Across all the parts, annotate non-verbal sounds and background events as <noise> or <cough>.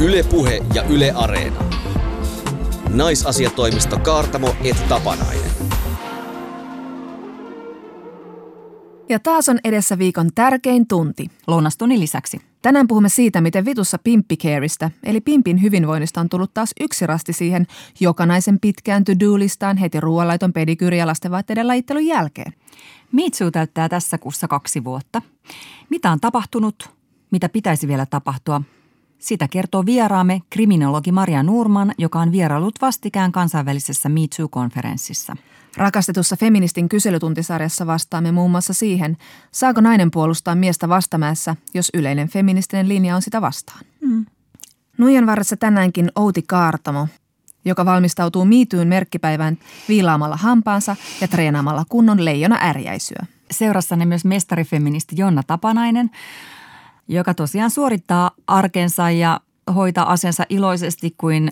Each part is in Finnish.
Ylepuhe ja Yle Areena. Naisasiatoimisto Kaartamo et Tapanainen. Ja taas on edessä viikon tärkein tunti. Lounastunnin lisäksi. Tänään puhumme siitä, miten vitussa pimppicareista, eli pimpin hyvinvoinnista on tullut taas yksi rasti siihen jokanaisen pitkään to-do-listaan heti ruoanlaiton pedikyyri ja lastenvaatteiden lajittelun jälkeen. Mitsu täyttää tässä kuussa kaksi vuotta. Mitä on tapahtunut? Mitä pitäisi vielä tapahtua? Sitä kertoo vieraamme kriminologi Maria Nurman, joka on vierailut vastikään kansainvälisessä Me Too-konferenssissa. Rakastetussa feministin kyselytuntisarjassa vastaamme muun muassa siihen, saako nainen puolustaa miestä vastamäessä, jos yleinen feministinen linja on sitä vastaan. Mm. Nuijan varressa tänäänkin Outi Kaartamo, joka valmistautuu miityyn merkkipäivään viilaamalla hampaansa ja treenaamalla kunnon leijona ärjäisyä. Seurassanne myös mestarifeministi Jonna Tapanainen, joka tosiaan suorittaa arkensa ja hoitaa asiansa iloisesti kuin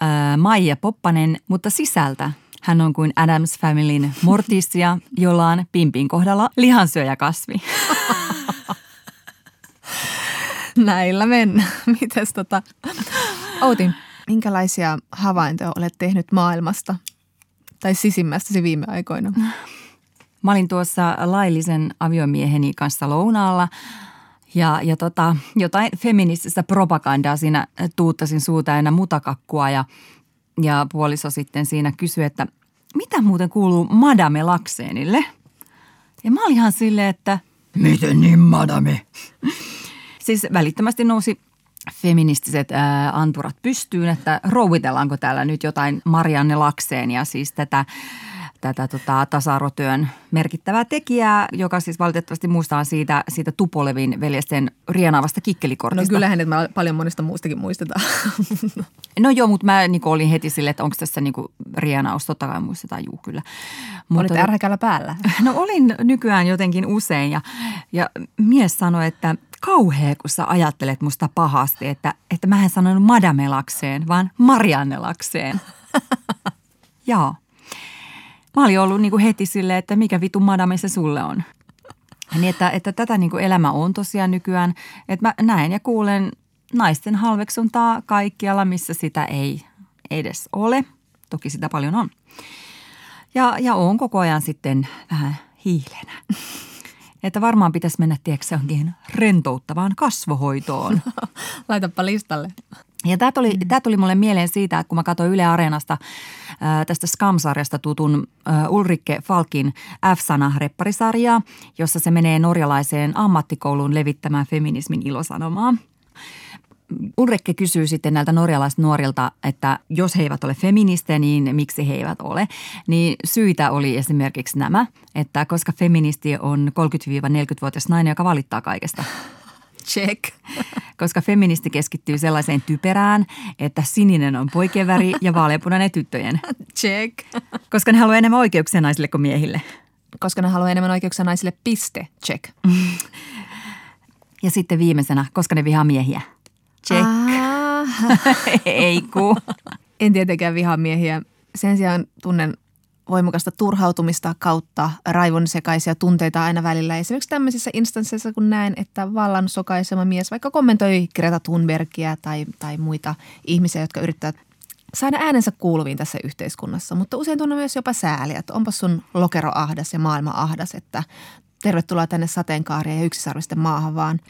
ää, Maija Poppanen, mutta sisältä hän on kuin Adams Familyn Morticia, jolla on Pimpin kohdalla lihansyöjäkasvi. <laughs> Näillä mennään. <laughs> Mites tota? Outi, minkälaisia havaintoja olet tehnyt maailmasta tai sisimmästäsi viime aikoina? Mä olin tuossa laillisen aviomieheni kanssa lounaalla ja, ja tota, jotain feminististä propagandaa siinä tuuttasin suuta aina mutakakkua ja, ja puoliso sitten siinä kysyi, että mitä muuten kuuluu Madame Lakseenille? Ja mä olin ihan silleen, että miten niin Madame? siis välittömästi nousi feministiset ää, anturat pystyyn, että rouvitellaanko täällä nyt jotain Marianne Lakseenia, siis tätä tätä tota, tasa-arvotyön merkittävää tekijää, joka siis valitettavasti muistaa siitä, siitä Tupolevin veljesten rienaavasta kikkelikortista. No kyllähän että paljon monesta muustakin muistetaan. <laughs> no joo, mutta mä niin olin heti silleen, että onko tässä niin rienaus. Totta kai muistetaan, juu kyllä. Mutta, Olit ärhäkällä päällä. <laughs> No olin nykyään jotenkin usein ja, ja mies sanoi, että kauhea, kun sä ajattelet musta pahasti, että, että mä en sanonut madamelakseen, vaan mariannelakseen. <laughs> Joo. Mä olin ollut niin kuin heti silleen, että mikä vitu madame se sulle on. Niin, että, että tätä niin kuin elämä on tosiaan nykyään. Että mä näen ja kuulen naisten halveksuntaa kaikkialla, missä sitä ei edes ole. Toki sitä paljon on. Ja, ja on koko ajan sitten vähän hiilenä. Että varmaan pitäisi mennä, tiedätkö, johonkin rentouttavaan kasvohoitoon. <laughs> Laitapa listalle. Ja tämä tuli, mm. tämä tuli mulle mieleen siitä, että kun mä katsoin Yle Areenasta ää, tästä Skam-sarjasta tutun ää, Ulrike Falkin F-sana-repparisarjaa, jossa se menee norjalaiseen ammattikouluun levittämään feminismin ilosanomaa. Ulrike kysyy sitten näiltä norjalaisilta nuorilta, että jos he eivät ole feministejä, niin miksi he eivät ole. Niin syitä oli esimerkiksi nämä, että koska feministi on 30-40-vuotias nainen, joka valittaa kaikesta – Check. Koska feministi keskittyy sellaiseen typerään, että sininen on poikien väri ja vaaleanpunainen tyttöjen. Check. Koska ne haluaa enemmän oikeuksia naisille kuin miehille. Koska ne haluaa enemmän oikeuksia naisille, piste. Check. Ja sitten viimeisenä, koska ne vihaa miehiä. Check. <laughs> Ei ku. En tietenkään vihaa miehiä. Sen sijaan tunnen voimakasta turhautumista kautta raivon sekaisia tunteita aina välillä. Esimerkiksi tämmöisissä instansseissa, kun näen, että vallan sokaisema mies vaikka kommentoi Greta Thunbergia tai, tai muita ihmisiä, jotka yrittävät saada äänensä kuuluviin tässä yhteiskunnassa. Mutta usein tunnen myös jopa sääliä, että onpa sun lokero ahdas ja maailma ahdas, että tervetuloa tänne sateenkaaria ja yksisarvisten maahan vaan –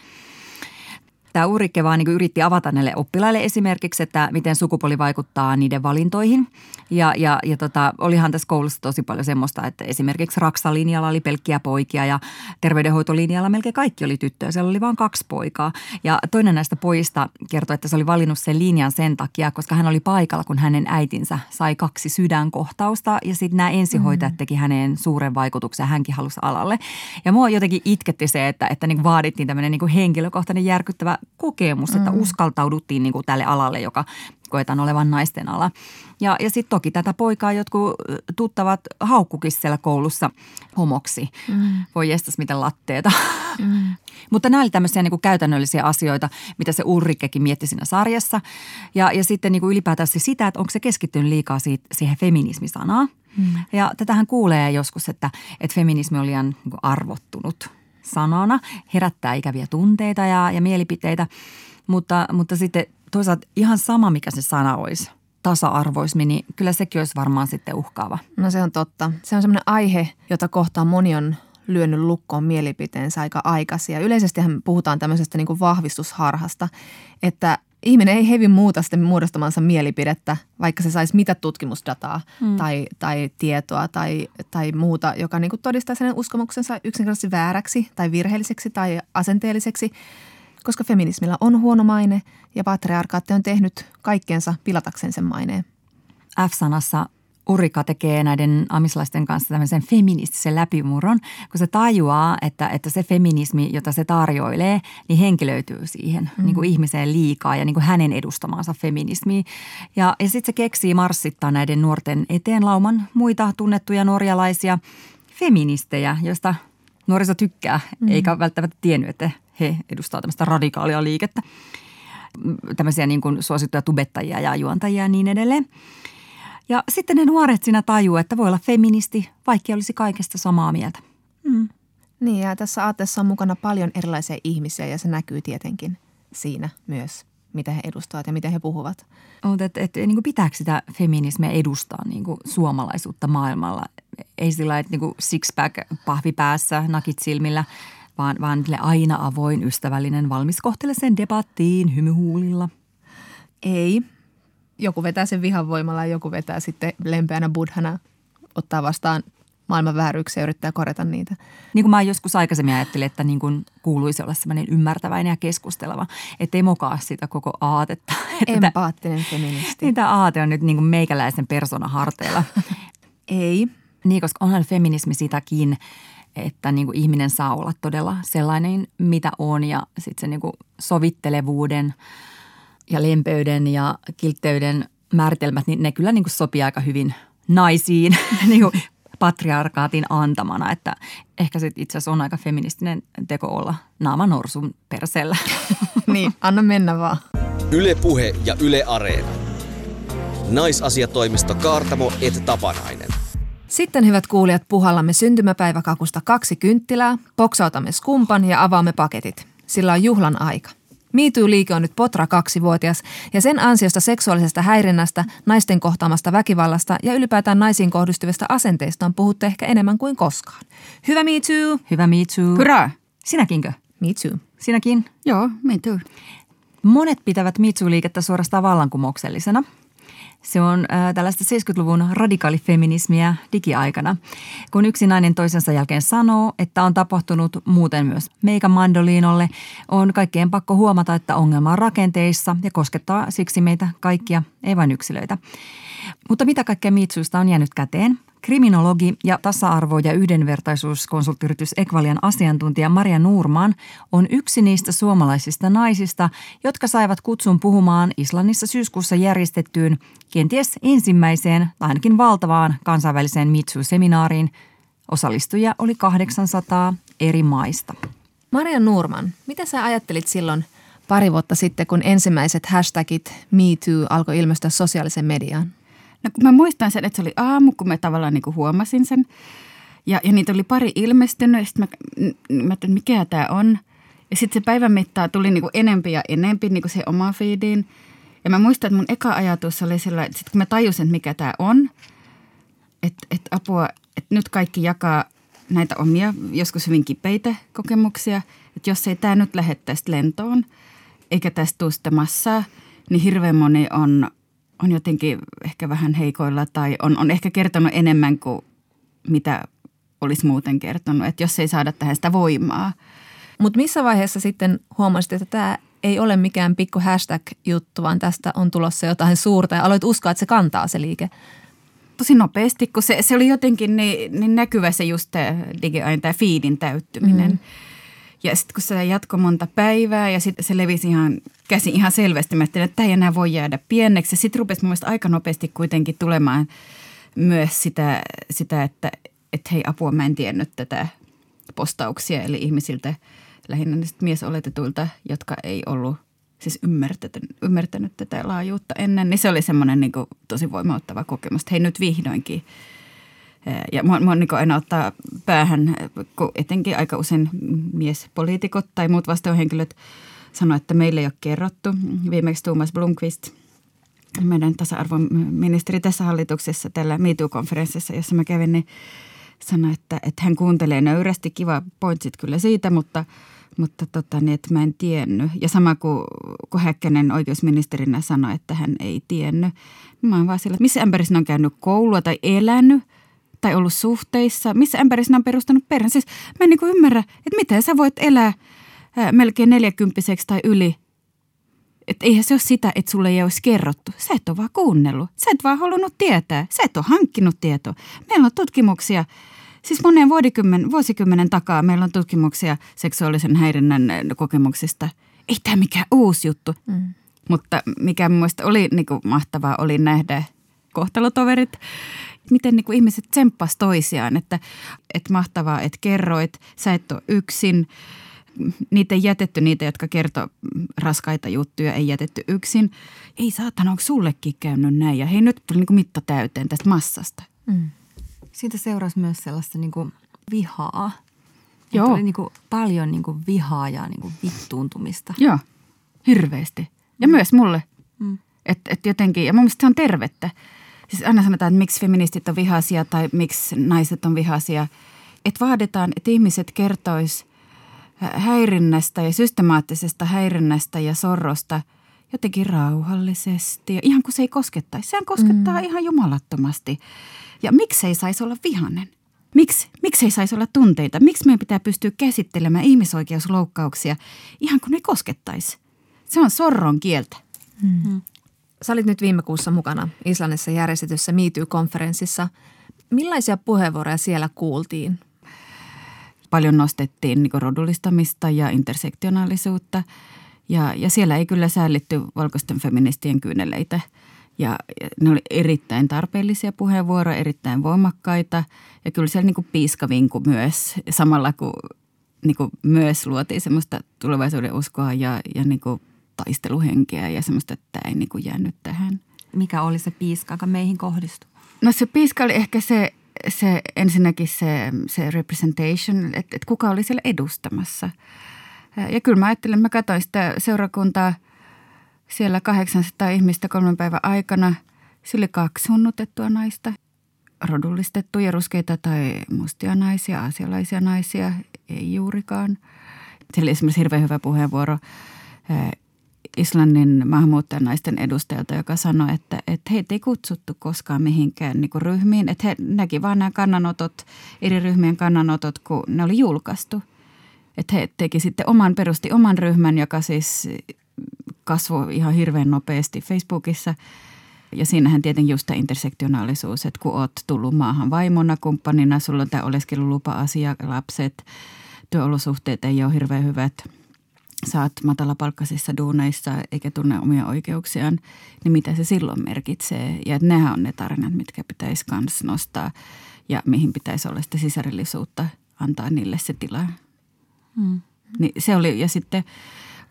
tämä Urikke vaan niin yritti avata näille oppilaille esimerkiksi, että miten sukupuoli vaikuttaa niiden valintoihin. Ja, ja, ja tota, olihan tässä koulussa tosi paljon semmoista, että esimerkiksi Raksa-linjalla oli pelkkiä poikia ja terveydenhoitolinjalla melkein kaikki oli tyttöjä. Siellä oli vain kaksi poikaa. Ja toinen näistä pojista kertoi, että se oli valinnut sen linjan sen takia, koska hän oli paikalla, kun hänen äitinsä sai kaksi sydänkohtausta. Ja sitten nämä ensihoitajat mm. teki häneen suuren vaikutuksen hänkin halusi alalle. Ja mua jotenkin itketti se, että, että niin vaadittiin tämmöinen niin henkilökohtainen järkyttävä kokemus, mm. että uskaltauduttiin niin kuin tälle alalle, joka koetaan olevan naisten ala. Ja, ja sitten toki tätä poikaa jotkut tuttavat haukkukin siellä koulussa homoksi. Mm. Voi jestas miten latteeta. Mm. <laughs> Mutta nämä oli tämmöisiä niin kuin käytännöllisiä asioita, mitä se Ulrikekin mietti siinä sarjassa. Ja, ja sitten niin kuin ylipäätään sitä, että onko se keskittynyt liikaa siitä, siihen feminismisanaan. Mm. Ja tätähän kuulee joskus, että, että feminismi on liian niin arvottunut sanana, herättää ikäviä tunteita ja, ja mielipiteitä. Mutta, mutta sitten toisaalta ihan sama, mikä se sana olisi, tasa-arvoismi, niin kyllä sekin olisi varmaan sitten uhkaava. No se on totta. Se on semmoinen aihe, jota kohtaan moni on lyönyt lukkoon mielipiteensä aika aikaisin. Ja yleisestihän puhutaan tämmöisestä niin kuin vahvistusharhasta, että ihminen ei hevin muuta sitten muodostamansa mielipidettä, vaikka se saisi mitä tutkimusdataa mm. tai, tai tietoa tai, tai muuta, joka niin todistaa sen uskomuksensa yksinkertaisesti vääräksi tai virheelliseksi tai asenteelliseksi, koska feminismillä on huono maine ja patriarkaatti on tehnyt kaikkeensa pilatakseen sen maineen. F-sanassa Urika tekee näiden amislaisten kanssa tämmöisen feministisen läpimurron, kun se tajuaa, että, että se feminismi, jota se tarjoilee, niin henkilöityy siihen mm. niin kuin ihmiseen liikaa ja niin kuin hänen edustamansa feminismiin. Ja, ja sitten se keksii marssittaa näiden nuorten eteen lauman muita tunnettuja norjalaisia feministejä, joista nuoriso tykkää, mm. eikä välttämättä tiennyt, että he edustaa tämmöistä radikaalia liikettä. Tämmöisiä niin kuin suosittuja tubettajia ja juontajia ja niin edelleen. Ja sitten ne nuoret siinä tajuu, että voi olla feministi, vaikka olisi kaikesta samaa mieltä. Mm. Niin ja tässä aatteessa on mukana paljon erilaisia ihmisiä ja se näkyy tietenkin siinä myös, mitä he edustavat ja miten he puhuvat. Mutta et, et, niin pitääkö sitä feminismiä edustaa niin kuin suomalaisuutta maailmalla? Ei sillä että niin six-pack pahvi päässä, nakit silmillä, vaan, vaan aina avoin, ystävällinen, valmis kohtelemaan debattiin hymyhuulilla. Ei, joku vetää sen vihan voimalla ja joku vetää sitten lempeänä buddhana, ottaa vastaan maailman vääryyksiä ja yrittää korjata niitä. Niin kuin mä joskus aikaisemmin ajattelin, että niin kuin kuuluisi olla sellainen ymmärtäväinen ja keskusteleva, ettei mokaa sitä koko aatetta. <laughs> Empaattinen feministi. Niin tämä aate on nyt niin kuin meikäläisen persona harteilla. <laughs> Ei. Niin, koska onhan feminismi sitäkin, että niin kuin ihminen saa olla todella sellainen, mitä on ja sitten se niin kuin sovittelevuuden – ja lempeyden ja kiltteyden määritelmät, niin ne kyllä niin kuin sopii aika hyvin naisiin <laughs> niin kuin patriarkaatin antamana. Että ehkä se itse asiassa on aika feministinen teko olla naama norsun persellä. <laughs> niin, anna mennä vaan. Yle Puhe ja Yle Areena. Naisasiatoimisto Kaartamo et Tapanainen. Sitten hyvät kuulijat, puhallamme syntymäpäiväkakusta kaksi kynttilää, poksautamme skumpan ja avaamme paketit. Sillä on juhlan aika. MeToo-liike on nyt potra kaksivuotias ja sen ansiosta seksuaalisesta häirinnästä, naisten kohtaamasta väkivallasta ja ylipäätään naisiin kohdistuvista asenteista on puhuttu ehkä enemmän kuin koskaan. Hyvä MeToo! Hyvä MeToo! Hurraa! Sinäkinkö? MeToo. Sinäkin? Joo, MeToo. Monet pitävät MeToo-liikettä suorastaan vallankumouksellisena – se on äh, tällaista 70-luvun radikaalifeminismiä digiaikana, kun yksi nainen toisensa jälkeen sanoo, että on tapahtunut muuten myös meikä mandoliinolle, on kaikkien pakko huomata, että ongelma on rakenteissa ja koskettaa siksi meitä kaikkia, ei vain yksilöitä. Mutta mitä kaikkea Mitsuista on jäänyt käteen? Kriminologi ja tasa-arvo- ja yhdenvertaisuuskonsulttiyritys Ekvalian asiantuntija Maria Nuurman on yksi niistä suomalaisista naisista, jotka saivat kutsun puhumaan Islannissa syyskuussa järjestettyyn kenties ensimmäiseen tai ainakin valtavaan kansainväliseen Mitsu-seminaariin. Osallistujia oli 800 eri maista. Maria Nuurman, mitä sä ajattelit silloin pari vuotta sitten, kun ensimmäiset hashtagit MeToo alkoi ilmestyä sosiaalisen mediaan? No kun mä muistan sen, että se oli aamu, kun mä tavallaan niin kuin huomasin sen. Ja, ja niitä oli pari ilmestynyt ja sitten mä, mä että mikä tämä on. Ja sitten se päivän mittaan tuli niin kuin enempi ja enempi niin kuin se oma feediin. Ja mä muistan, että mun eka ajatus oli sillä, että sit kun mä tajusin, että mikä tämä on, että, että apua, että nyt kaikki jakaa näitä omia, joskus hyvin kipeitä kokemuksia. Että jos ei tämä nyt lähde tästä lentoon, eikä tästä tule sitä massaa, niin hirveän moni on on jotenkin ehkä vähän heikoilla tai on, on ehkä kertonut enemmän kuin mitä olisi muuten kertonut, että jos ei saada tähän sitä voimaa. Mutta missä vaiheessa sitten huomasit, että tämä ei ole mikään pikku hashtag-juttu, vaan tästä on tulossa jotain suurta ja aloit uskoa, että se kantaa se liike? Tosi nopeasti, kun se, se oli jotenkin niin, niin näkyvä se just tämä digiain, tämä feedin täyttyminen. Mm. Ja sitten kun se jatkoi monta päivää ja sitten se levisi ihan käsi ihan selvästi. Mä ajattelin, että tämä ei enää voi jäädä pieneksi. Sitten rupesi mun mielestä aika nopeasti kuitenkin tulemaan myös sitä, sitä että, että hei apua, mä en tiennyt tätä postauksia. Eli ihmisiltä lähinnä miesoletetuilta, jotka ei ollut siis ymmärtänyt, ymmärtänyt tätä laajuutta ennen. Niin se oli semmoinen niin tosi voimauttava kokemus, että hei nyt vihdoinkin – ja mua, mua niin aina ottaa päähän, kun etenkin aika usein miespoliitikot tai muut vastuuhenkilöt sanoi, että meille ei ole kerrottu. Viimeksi Thomas Blomqvist, meidän tasa-arvoministeri tässä hallituksessa tällä MeToo-konferenssissa, jossa mä kävin, niin sanoi, että, että hän kuuntelee nöyrästi, kiva pointsit kyllä siitä, mutta, mutta tota, niin, että mä en tiennyt. Ja sama kuin, kun Häkkänen oikeusministerinä sanoi, että hän ei tiennyt. Niin mä oon vaan sillä, että missä ämpärissä on käynyt koulua tai elänyt tai ollut suhteissa, missä ämpärissä on perustanut perheen. Siis mä en niin ymmärrä, että miten sä voit elää ää, melkein neljäkymppiseksi tai yli. Että eihän se ole sitä, että sulle ei olisi kerrottu. Sä et ole vaan kuunnellut. Sä et vaan halunnut tietää. Sä et ole hankkinut tietoa. Meillä on tutkimuksia – Siis moneen vuosikymmen, vuosikymmenen takaa meillä on tutkimuksia seksuaalisen häirinnän kokemuksista. Ei tämä mikään uusi juttu. Mm. Mutta mikä mielestä oli niin kuin mahtavaa, oli nähdä kohtalotoverit, miten niin kuin ihmiset tsemppas toisiaan. Että, että mahtavaa, että kerroit, sä et ole yksin. Niitä ei jätetty, niitä, jotka kertoo raskaita juttuja, ei jätetty yksin. Ei saatana, onko sullekin käynyt näin? Ja hei, nyt tuli niin kuin mitta täyteen tästä massasta. Mm. Siitä seurasi myös sellaista niin kuin vihaa. Joo. oli niin kuin paljon niin kuin vihaa ja niin kuin vittuuntumista. Joo, hirveästi. Ja mm. myös mulle. Mm. Että et jotenkin, ja mun mielestä se on tervettä. Siis aina sanotaan, että miksi feministit on vihaisia tai miksi naiset on vihaisia. Että vaaditaan, että ihmiset kertois häirinnästä ja systemaattisesta häirinnästä ja sorrosta jotenkin rauhallisesti. Ja ihan kuin se ei koskettaisi. Sehän koskettaa mm. ihan jumalattomasti. Ja miksei saisi olla vihanen? Miksi? Miksei saisi olla tunteita? Miksi meidän pitää pystyä käsittelemään ihmisoikeusloukkauksia ihan kuin ne koskettaisi? Se on sorron kieltä. Hmm. Sä olit nyt viime kuussa mukana Islannissa järjestetyssä MeToo-konferenssissa. Millaisia puheenvuoroja siellä kuultiin? Paljon nostettiin niin rodullistamista ja intersektionaalisuutta. Ja, ja siellä ei kyllä säälitty valkoisten feministien kyyneleitä – ja ne oli erittäin tarpeellisia puheenvuoroja, erittäin voimakkaita ja kyllä siellä niin kuin piiskavinku myös samalla kun niin kuin myös luotiin semmoista tulevaisuuden uskoa ja, ja niin kuin taisteluhenkeä ja semmoista, että ei niin kuin jäänyt tähän. Mikä oli se piiska, joka meihin kohdistui? No se piiska oli ehkä se, se ensinnäkin se, se representation, että, että kuka oli siellä edustamassa. Ja kyllä mä ajattelin, mä katsoin sitä seurakuntaa – siellä 800 ihmistä kolmen päivän aikana. Sille kaksi hunnutettua naista, rodullistettuja ruskeita tai mustia naisia, aasialaisia naisia, ei juurikaan. Siellä oli esimerkiksi hirveän hyvä puheenvuoro Islannin maahanmuuttajanaisten edustajalta, joka sanoi, että, että heitä ei kutsuttu koskaan mihinkään niin ryhmiin. Että he näki vaan nämä kannanotot, eri ryhmien kannanotot, kun ne oli julkaistu. Että he teki sitten oman, perusti oman ryhmän, joka siis kasvoi ihan hirveän nopeasti Facebookissa. Ja siinähän tietenkin just tämä intersektionaalisuus, että kun oot tullut maahan vaimona, kumppanina, sulla on tämä oleskelulupa-asia, lapset, työolosuhteet ei ole hirveän hyvät, saat matalapalkkaisissa duuneissa eikä tunne omia oikeuksiaan, niin mitä se silloin merkitsee? Ja että nehän on ne tarinat, mitkä pitäisi myös nostaa ja mihin pitäisi olla sitä sisärillisuutta, antaa niille se tila. Hmm. Niin se oli, ja sitten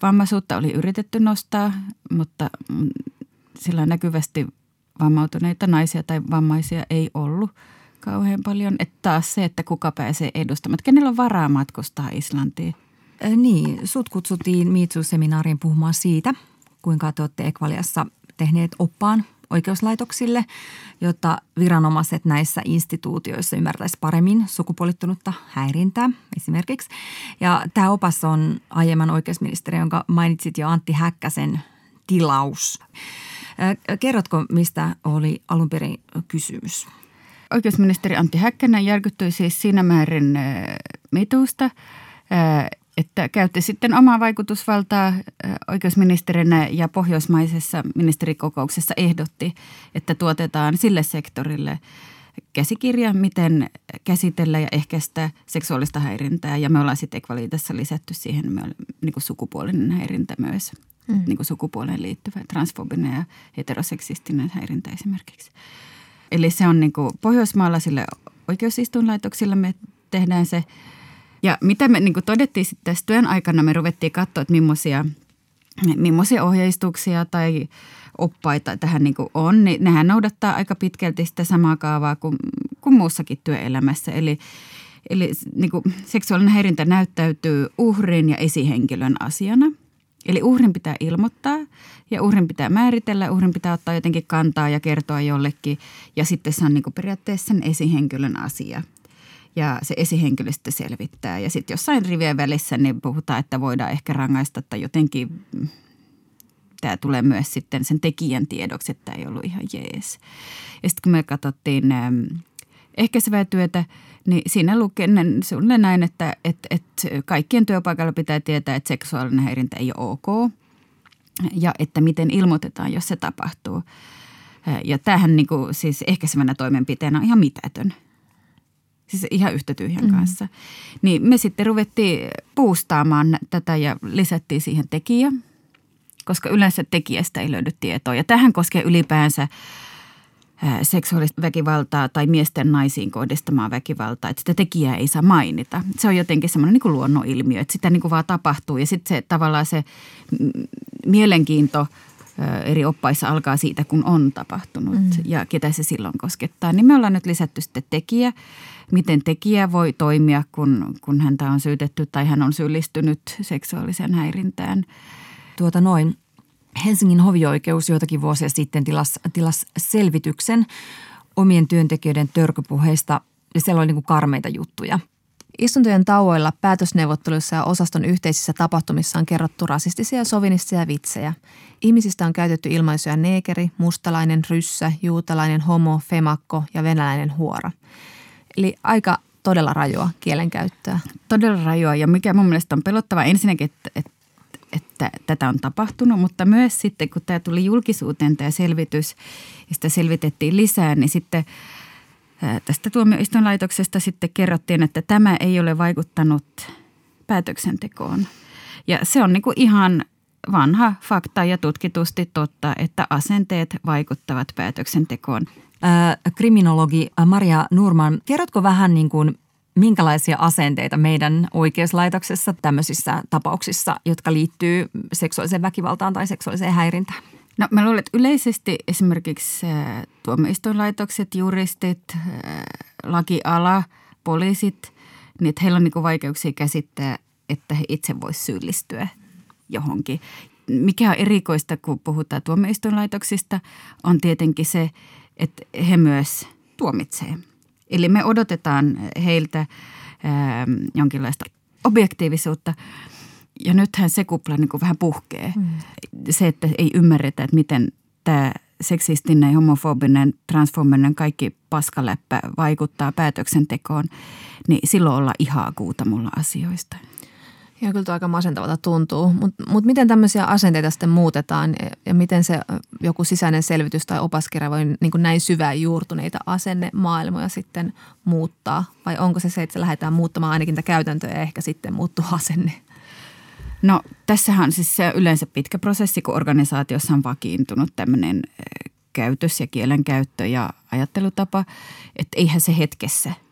Vammaisuutta oli yritetty nostaa, mutta sillä näkyvästi vammautuneita naisia tai vammaisia ei ollut kauhean paljon. Että taas se, että kuka pääsee edustamaan, että kenellä on varaa matkustaa Islantiin. Niin, sut kutsuttiin Miitsu-seminaariin puhumaan siitä, kuinka te olette Ekvaliassa tehneet oppaan oikeuslaitoksille, jotta viranomaiset näissä instituutioissa ymmärtäisivät paremmin sukupuolittunutta häirintää esimerkiksi. Ja tämä opas on aiemman oikeusministeri, jonka mainitsit jo Antti Häkkäsen tilaus. Kerrotko, mistä oli alun perin kysymys? Oikeusministeri Antti Häkkänen järkyttyi siis siinä määrin mitusta, että käytti sitten omaa vaikutusvaltaa oikeusministerinä ja pohjoismaisessa ministerikokouksessa ehdotti, että tuotetaan sille sektorille käsikirja, miten käsitellä ja ehkäistä seksuaalista häirintää. Ja me ollaan sitten Equalitassa lisätty siihen niin kuin sukupuolinen häirintä myös, mm. niin kuin sukupuoleen liittyvä transfobinen ja heteroseksistinen häirintä esimerkiksi. Eli se on niin kuin pohjoismaalaisille oikeusistuinlaitoksille me tehdään se – ja mitä me niin kuin todettiin sitten tässä työn aikana, me ruvettiin katsoa, että millaisia, millaisia ohjeistuksia tai oppaita tähän niin kuin on, niin nehän noudattaa aika pitkälti sitä samaa kaavaa kuin, kuin muussakin työelämässä. Eli, eli niin kuin seksuaalinen häirintä näyttäytyy uhrin ja esihenkilön asiana. Eli uhrin pitää ilmoittaa ja uhrin pitää määritellä, uhrin pitää ottaa jotenkin kantaa ja kertoa jollekin. Ja sitten se on niin kuin periaatteessa sen esihenkilön asia. Ja se esihenkilö sitten selvittää. Ja sitten jossain rivien välissä niin puhutaan, että voidaan ehkä rangaista tai jotenkin mm, tämä tulee myös sitten sen tekijän tiedoksi, että tämä ei ollut ihan jees. Ja sitten kun me katsottiin ähm, ehkäisevää työtä, niin siinä lukee sulle näin, että, että, että kaikkien työpaikalla pitää tietää, että seksuaalinen häirintä ei ole ok ja että miten ilmoitetaan, jos se tapahtuu. Ja tämähän niin kuin, siis ehkäisevänä toimenpiteenä on ihan mitätön. Siis ihan yhtä tyhjän mm. kanssa. Niin me sitten ruvettiin puustaamaan tätä ja lisättiin siihen tekijä, koska yleensä tekijästä ei löydy tietoa. Ja tähän koskee ylipäänsä seksuaalista väkivaltaa tai miesten naisiin kohdistamaa väkivaltaa, että sitä tekijää ei saa mainita. Se on jotenkin semmoinen niin kuin luonnonilmiö, että sitä niin kuin vaan tapahtuu ja sitten se tavallaan se mielenkiinto eri oppaissa alkaa siitä, kun on tapahtunut mm. ja ketä se silloin koskettaa. Niin me ollaan nyt lisätty sitten tekijä, miten tekijä voi toimia, kun, kun häntä on syytetty tai hän on syyllistynyt seksuaaliseen häirintään. Tuota noin. Helsingin hovioikeus joitakin vuosia sitten tilasi tilas selvityksen omien työntekijöiden törkypuheista ja siellä oli niin kuin karmeita juttuja. Istuntojen tauoilla päätösneuvotteluissa ja osaston yhteisissä tapahtumissa on kerrottu rasistisia sovinistisia vitsejä. Ihmisistä on käytetty ilmaisuja neekeri, mustalainen, ryssä, juutalainen, homo, femakko ja venäläinen huora. Eli aika todella rajoa kielenkäyttöä. Todella rajoa ja mikä mun mielestä on pelottava ensinnäkin, että, että että tätä on tapahtunut, mutta myös sitten kun tämä tuli julkisuuteen tämä selvitys ja sitä selvitettiin lisää, niin sitten tästä tuomioistuinlaitoksesta sitten kerrottiin, että tämä ei ole vaikuttanut päätöksentekoon. Ja se on niin kuin ihan vanha fakta ja tutkitusti totta, että asenteet vaikuttavat päätöksentekoon. Kriminologi Maria Nurman, kerrotko vähän niin kuin minkälaisia asenteita meidän oikeuslaitoksessa tämmöisissä tapauksissa, jotka liittyy seksuaaliseen väkivaltaan tai seksuaaliseen häirintään? No mä luulen, että yleisesti esimerkiksi tuomioistuinlaitokset, juristit, lakiala, poliisit, niin että heillä on niin vaikeuksia käsittää, että he itse voisivat syyllistyä johonkin. Mikä on erikoista, kun puhutaan tuomioistuinlaitoksista, on tietenkin se, että he myös tuomitsee – Eli me odotetaan heiltä ää, ähm, jonkinlaista objektiivisuutta. Ja nythän se kupla niin kuin vähän puhkee. Mm. Se, että ei ymmärretä, että miten tämä seksistinen, homofobinen, transfobinen, kaikki paskaläppä vaikuttaa päätöksentekoon, niin silloin ollaan ihan akuuta mulla asioista. Ja kyllä aika masentavalta tuntuu, mutta mut miten tämmöisiä asenteita sitten muutetaan ja miten se joku sisäinen selvitys tai opaskirja voi niin kuin näin syvään juurtuneita asennemaailmoja sitten muuttaa? Vai onko se se, että se lähdetään muuttamaan ainakin tätä käytäntöä ja ehkä sitten muuttuu asenne? No tässähän on siis se yleensä pitkä prosessi, kun organisaatiossa on vakiintunut tämmöinen käytös ja kielenkäyttö ja ajattelutapa, että eihän se hetkessä –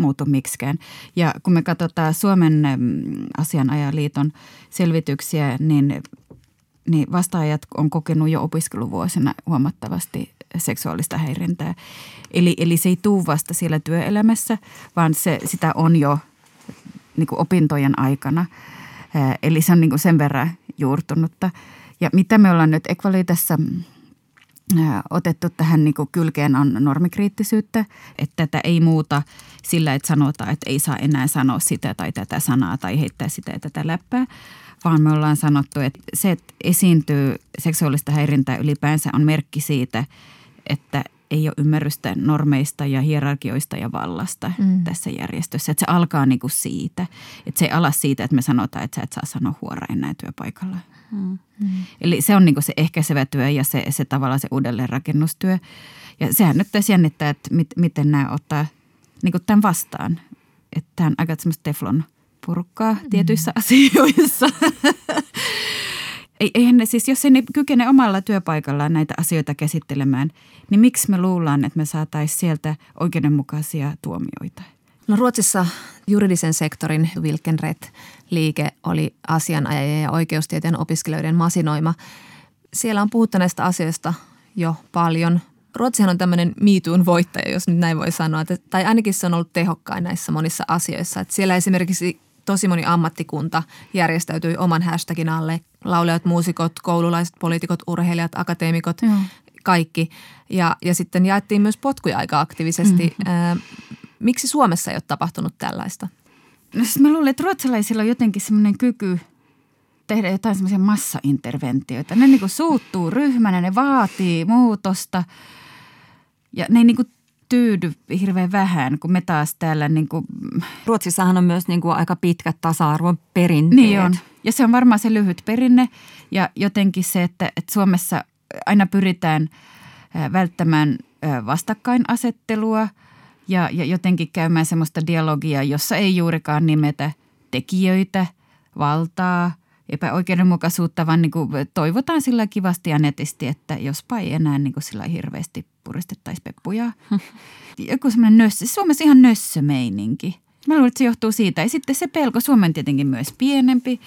muutu miksikään. Ja kun me katsotaan Suomen asianajaliiton selvityksiä, niin, niin vastaajat on kokenut jo opiskeluvuosina huomattavasti seksuaalista häirintää. Eli, eli se ei tule vasta siellä työelämässä, vaan se, sitä on jo niin opintojen aikana. Eli se on niin sen verran juurtunutta. Ja mitä me ollaan nyt Equalitassa otettu tähän niin kylkeen on normikriittisyyttä, että tätä ei muuta sillä, että sanotaan, että ei saa enää sanoa sitä tai tätä sanaa tai heittää sitä ja tätä läppää, vaan me ollaan sanottu, että se, että esiintyy seksuaalista häirintää ylipäänsä on merkki siitä, että ei ole ymmärrystä normeista ja hierarkioista ja vallasta mm. tässä järjestössä. Että se alkaa niin kuin siitä. Että se ei ala siitä, että me sanotaan, että sä et saa sanoa huora enää työpaikalla. Mm. Mm. Eli se on niin se ehkäisevä työ ja se, se tavallaan se uudelleenrakennustyö. Ja sehän nyt tässä jännittää, että mit, miten nämä ottaa niin tämän vastaan. Että tämä on aika semmoista teflon purkkaa mm. tietyissä asioissa. <laughs> eihän ne siis, jos ei ne kykene omalla työpaikallaan näitä asioita käsittelemään, niin miksi me luullaan, että me saataisiin sieltä oikeudenmukaisia tuomioita? No Ruotsissa juridisen sektorin Wilkenret-liike oli asianajajien ja oikeustieteen opiskelijoiden masinoima. Siellä on puhuttu näistä asioista jo paljon. Ruotsihan on tämmöinen miituun voittaja, jos nyt näin voi sanoa. Tai ainakin se on ollut tehokkain näissä monissa asioissa. Että siellä esimerkiksi tosi moni ammattikunta järjestäytyi oman hashtagin alle laulajat, muusikot, koululaiset, poliitikot, urheilijat, akateemikot, Joo. kaikki. Ja, ja sitten jaettiin myös potkuja aika aktiivisesti. Mm-hmm. Miksi Suomessa ei ole tapahtunut tällaista? No siis mä luulen, että ruotsalaisilla on jotenkin semmoinen kyky tehdä jotain semmoisia massainterventioita. Ne niin kuin suuttuu ryhmänä, ne vaatii muutosta ja ne ei niin kuin tyydy hirveän vähän, kun me taas täällä niin kuin, Ruotsissahan on myös niin kuin aika pitkät tasa-arvon perinteet. niin on. Ja se on varmaan se lyhyt perinne ja jotenkin se, että, että Suomessa aina pyritään ää, välttämään ää, vastakkainasettelua ja, ja jotenkin käymään semmoista dialogia, jossa ei juurikaan nimetä tekijöitä, valtaa, epäoikeudenmukaisuutta, vaan niin kuin toivotaan sillä kivasti ja netisti, että jospa ei enää niin kuin sillä hirveästi puristettaisi peppuja. <laughs> Joku semmoinen nössö, Suomessa ihan nössömeininki. Mä luulen, että se johtuu siitä. Ja sitten se pelko, Suomen tietenkin myös pienempi,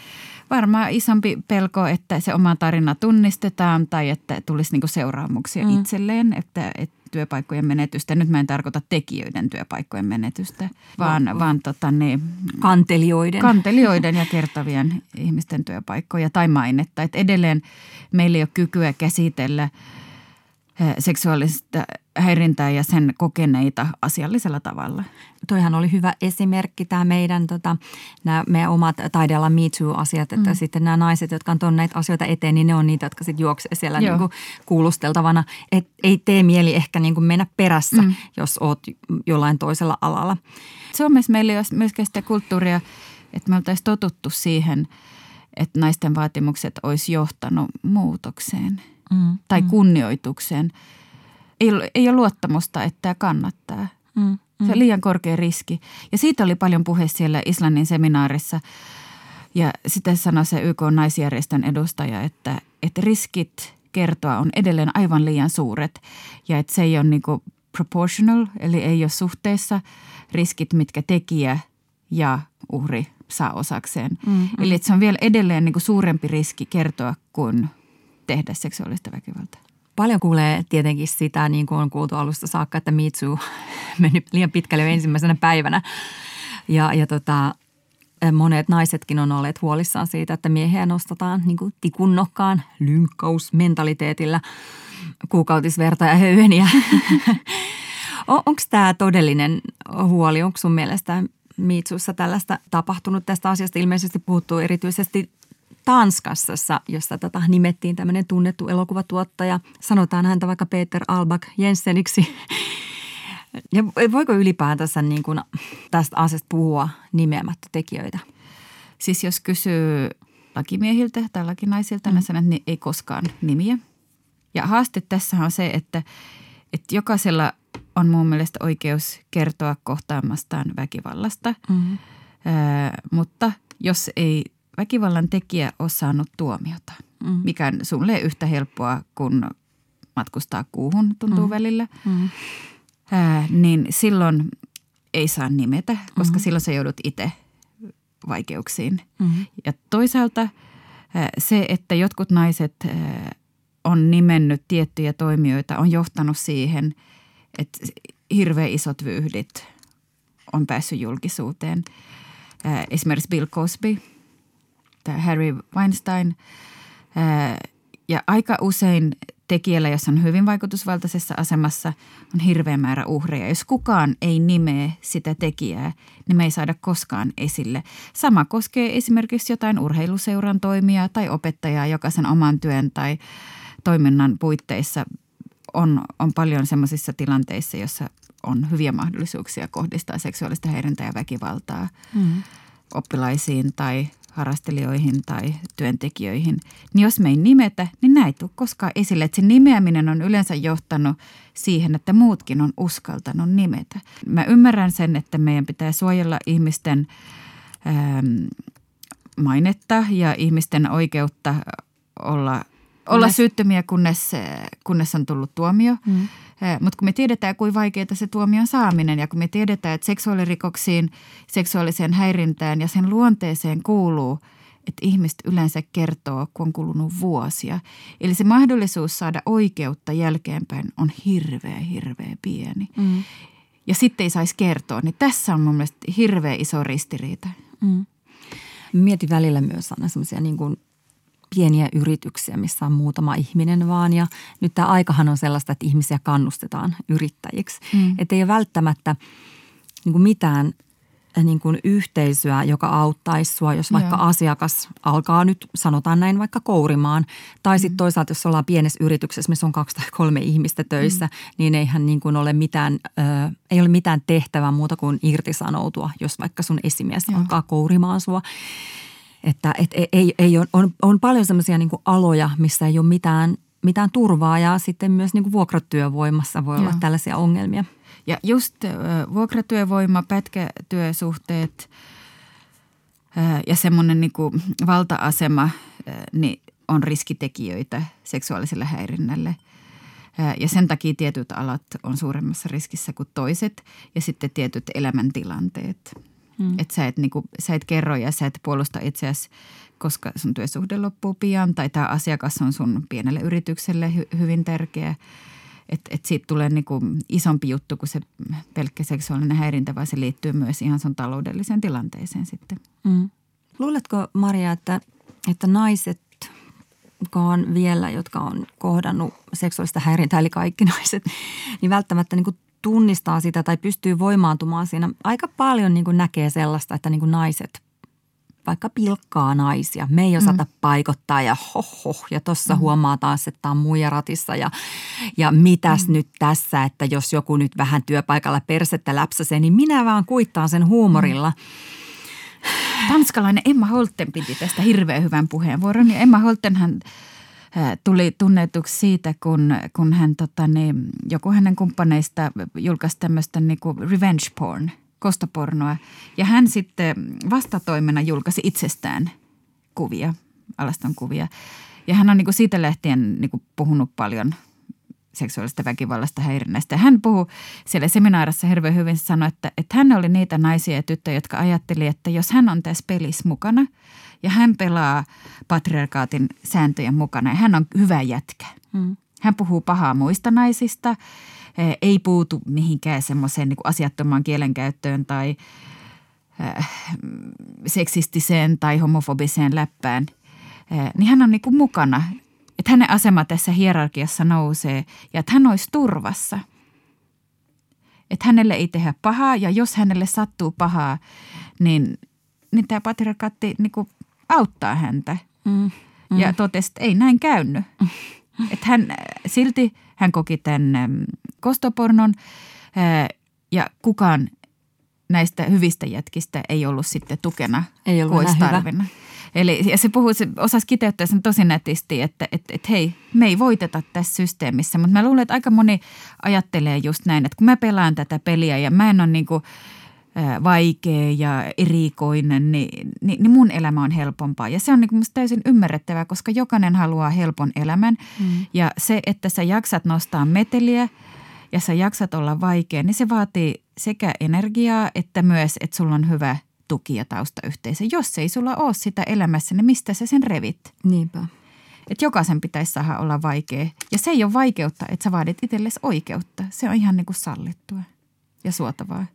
varmaan isompi pelko, että se oma tarina tunnistetaan tai että tulisi niinku seuraamuksia mm. itselleen, että, että työpaikkojen menetystä. Nyt mä en tarkoita tekijöiden työpaikkojen menetystä, vaan, No. vaan tota, niin, Kantelijoiden. kantelijoiden ja kertovien ihmisten työpaikkoja tai mainetta. Et edelleen meillä ei ole kykyä käsitellä eh, seksuaalista häirintää ja sen kokeneita asiallisella tavalla. Toihan oli hyvä esimerkki tämä meidän, tota, nämä meidän omat taidealan Me Too-asiat, että mm. sitten nämä naiset, jotka on tuonut näitä asioita eteen, niin ne on niitä, jotka sitten juoksee siellä Joo. niin kuin kuulusteltavana. Et ei tee mieli ehkä niin kuin mennä perässä, mm. jos oot jollain toisella alalla. Suomessa meillä ei ole myöskään sitä kulttuuria, että me oltaisiin totuttu siihen, että naisten vaatimukset olisi johtanut muutokseen Mm. tai kunnioitukseen. Ei, ole- ei ole luottamusta, että tämä kannattaa. Mm. Se on liian korkea riski. Ja siitä oli paljon puhe siellä Islannin seminaarissa. Ja sitä sanoi se YK naisjärjestön edustaja, että, että riskit kertoa on edelleen aivan liian suuret. Ja että se ei ole niin proportional, eli ei ole suhteessa riskit, mitkä tekijä ja uhri saa osakseen. Mm, Eli että se on vielä edelleen niin suurempi riski kertoa kuin tehdä seksuaalista väkivaltaa. Paljon kuulee tietenkin sitä, niin kuin on kuultu alusta saakka, että Too <laughs> meni liian pitkälle jo ensimmäisenä päivänä. Ja, ja tota, monet naisetkin on olleet huolissaan siitä, että miehiä nostetaan niin kuin tikunnokkaan lynkkausmentaliteetillä kuukautisverta ja höyheniä. <laughs> Onko tämä todellinen huoli? Onko sun mielestä Miitsussa tällaista tapahtunut tästä asiasta? Ilmeisesti puhuttuu erityisesti Tanskassa, jossa tota, nimettiin tämmöinen tunnettu elokuvatuottaja. Sanotaan häntä vaikka Peter Albak Jenseniksi. Ja voiko ylipäätänsä niin kuin tästä asiasta puhua nimeämättä tekijöitä? Siis jos kysyy lakimiehiltä tai lakinaisilta, mm. ne sanoo, että ei koskaan nimiä. Ja haaste tässä on se, että, että jokaisella on mun mielestä oikeus kertoa kohtaamastaan väkivallasta. Mm-hmm. Ää, mutta jos ei väkivallan tekijä ole saanut tuomiota, Mm. mikä on sulle yhtä helppoa kuin matkustaa kuuhun tuntuu mm. välillä, Mm. ää, niin silloin ei saa nimetä, koska mm. silloin sä joudut itse vaikeuksiin. Mm-hmm. Ja toisaalta ää, se, että jotkut naiset ää, on nimennyt tiettyjä toimijoita, on johtanut siihen, että hirveän isot vyyhdit on päässyt julkisuuteen. Esimerkiksi Bill Cosby, tämä Harry Weinstein. Ja aika usein tekijällä, jos on hyvin vaikutusvaltaisessa asemassa, on hirveä määrä uhreja. Jos kukaan ei nimeä sitä tekijää, niin me ei saada koskaan esille. Sama koskee esimerkiksi jotain urheiluseuran toimijaa tai opettajaa, joka sen oman työn tai toiminnan puitteissa on, on paljon sellaisissa tilanteissa, jossa on hyviä mahdollisuuksia kohdistaa seksuaalista häirintää ja väkivaltaa Mm. oppilaisiin tai harrastelijoihin tai työntekijöihin, niin jos me ei nimetä, niin näin ei tule koskaan esille. Että se nimeäminen on yleensä johtanut siihen, että muutkin on uskaltanut nimetä. Mä ymmärrän sen, että meidän pitää suojella ihmisten ähm, mainetta ja ihmisten oikeutta olla, olla Kunnes- syyttömiä, kunnes, kunnes on tullut tuomio. Mm. Mutta kun me tiedetään, kuinka vaikeaa se tuomion saaminen ja kun me tiedetään, että seksuaalirikoksiin, seksuaaliseen häirintään ja sen luonteeseen kuuluu, että ihmiset yleensä kertoo, kun on kulunut vuosia. Eli se mahdollisuus saada oikeutta jälkeenpäin on hirveä, hirveä pieni. Mm. Ja sitten ei saisi kertoa, niin tässä on mun mielestä hirveä iso ristiriita. Mm. Mietin välillä myös aina semmoisia niin kuin pieniä yrityksiä, missä on muutama ihminen vaan. Ja nyt tämä aikahan on sellaista, että ihmisiä kannustetaan yrittäjiksi. Mm. Että ei ole välttämättä niin kuin mitään niin kuin yhteisöä, joka auttaisi sua, jos vaikka Joo. asiakas alkaa nyt, sanotaan näin, vaikka kourimaan. Tai sitten mm. toisaalta, jos ollaan pienessä yrityksessä, missä on kaksi tai kolme ihmistä töissä, mm. niin eihän niin kuin ole mitään, ö, ei ole mitään tehtävää muuta kuin irtisanoutua, jos vaikka sun esimies Joo. alkaa kourimaan sua. Että et, ei, ei, on, on, on paljon sellaisia niin aloja, missä ei ole mitään, mitään turvaa ja sitten myös niin vuokratyövoimassa voi Joo. olla tällaisia ongelmia. Ja just vuokratyövoima, pätkätyösuhteet ja semmoinen niin valta-asema niin on riskitekijöitä seksuaaliselle häirinnälle. Ja sen takia tietyt alat on suuremmassa riskissä kuin toiset ja sitten tietyt elämäntilanteet. Hmm. Että sä et, niin sä et kerro ja sä et puolusta itseäsi, koska sun työsuhde loppuu pian tai tämä asiakas on sun pienelle yritykselle hy- hyvin tärkeä – että et siitä tulee niinku isompi juttu kuin se pelkkä seksuaalinen häirintä, vaan se liittyy myös ihan sun taloudelliseen tilanteeseen sitten. Mm. Luuletko Maria, että, että naiset, on vielä, jotka on kohdannut seksuaalista häirintää, eli kaikki naiset, niin välttämättä niin kuin tunnistaa sitä tai pystyy voimaantumaan siinä. Aika paljon niin kuin näkee sellaista, että niin kuin naiset vaikka pilkkaa naisia. Me ei osata mm. paikottaa ja hoho. Ja tuossa mm. huomaa taas, että on muija ratissa ja, ja mitäs mm. nyt tässä, että jos joku nyt vähän työpaikalla persettä läpsäsee, niin minä vaan kuittaan sen huumorilla. Mm. Tanskalainen Emma Holten piti tästä hirveän hyvän puheenvuoron. Ja Emma Holtenhan tuli tunnetuksi siitä, kun, kun hän, tota, niin, joku hänen kumppaneista julkaisi tämmöistä niin revenge porn – kostopornoa. Ja hän sitten vastatoimena julkaisi itsestään kuvia, alaston kuvia. Ja hän on niin kuin siitä lähtien niin kuin puhunut paljon seksuaalista väkivallasta häirinnästä. Hän puhuu siellä seminaarissa hirveän hyvin, sanoi, että, että hän oli niitä naisia ja tyttöjä, jotka ajatteli, että jos hän on tässä pelissä mukana ja hän pelaa patriarkaatin sääntöjen mukana ja hän on hyvä jätkä. Hmm. Hän puhuu pahaa muista naisista ei puutu mihinkään semmoiseen niin asiattomaan kielenkäyttöön tai seksistiseen tai homofobiseen läppään, niin hän on niin kuin mukana. Että hänen asema tässä hierarkiassa nousee ja että hän olisi turvassa. Että hänelle ei tehdä pahaa ja jos hänelle sattuu pahaa, niin, niin tämä patriarkaatti niin kuin auttaa häntä. Mm, mm. Ja totesi, että ei näin käynyt. Mm. Että hän silti hän koki tämän kostopornon ja kukaan näistä hyvistä jätkistä ei ollut sitten tukena, ei ollut tarvinnut. Eli ja se, puhuu, se osasi kiteyttää sen tosi nätisti, että et, et hei, me ei voiteta tässä systeemissä. Mutta mä luulen, että aika moni ajattelee just näin, että kun mä pelaan tätä peliä ja mä en ole niin kuin – vaikea ja erikoinen, niin, niin, niin mun elämä on helpompaa. Ja se on niin musta täysin ymmärrettävää, koska jokainen haluaa helpon elämän. Mm. Ja se, että sä jaksat nostaa meteliä ja sä jaksat olla vaikea, niin se vaatii sekä energiaa että myös, että sulla on hyvä tuki ja taustayhteisö. Jos ei sulla ole sitä elämässä, niin mistä sä sen revit? Niinpä. Että jokaisen pitäisi saada olla vaikea. Ja se ei ole vaikeutta, että sä vaadit itsellesi oikeutta. Se on ihan niin kuin sallittua ja suotavaa.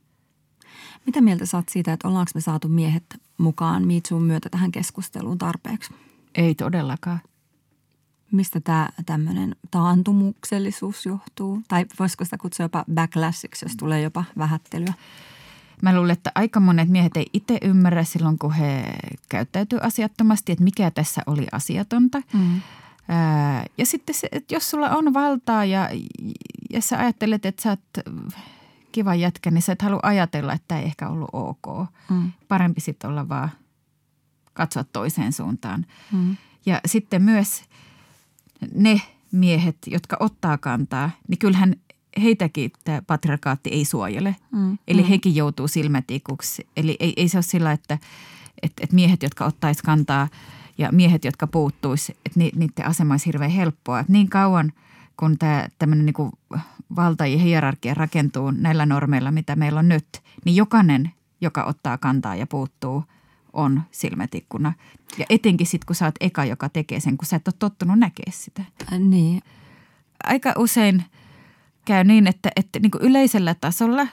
Mitä mieltä saat siitä, että ollaanko me saatu miehet mukaan Miitsuun myötä tähän keskusteluun tarpeeksi? Ei todellakaan. Mistä tämä tämmöinen taantumuksellisuus johtuu? Tai voisiko sitä kutsua jopa backlashiksi, jos tulee jopa vähättelyä? Mä luulen, että aika monet miehet ei itse ymmärrä silloin, kun he käyttäytyy asiattomasti, että mikä tässä oli asiatonta. Mm. ja sitten se, että jos sulla on valtaa ja, ja sä ajattelet, että sä oot kiva jätkä, niin sä et halua ajatella, että tämä ei ehkä ollut ok. Mm. Parempi sitten olla vaan katsoa toiseen suuntaan. Mm. Ja sitten myös ne miehet, jotka ottaa kantaa, niin kyllähän heitäkin tämä patriarkaatti ei suojele. Mm. Eli mm. hekin joutuu silmätikuksi. Eli ei, ei se ole sillä, että, että, että miehet, jotka ottaisi kantaa ja miehet, jotka puuttuisi, että niiden asema olisi hirveän helppoa. Että niin kauan – kun tämä tämmöinen niin valta ja hierarkia rakentuu näillä normeilla, mitä meillä on nyt, niin jokainen, joka ottaa kantaa ja puuttuu, on silmätikkuna. Ja etenkin sitten, kun sä oot eka, joka tekee sen, kun sä et ole tottunut näkemään sitä. Äh, niin. Aika usein käy niin, että, että niin kuin yleisellä tasolla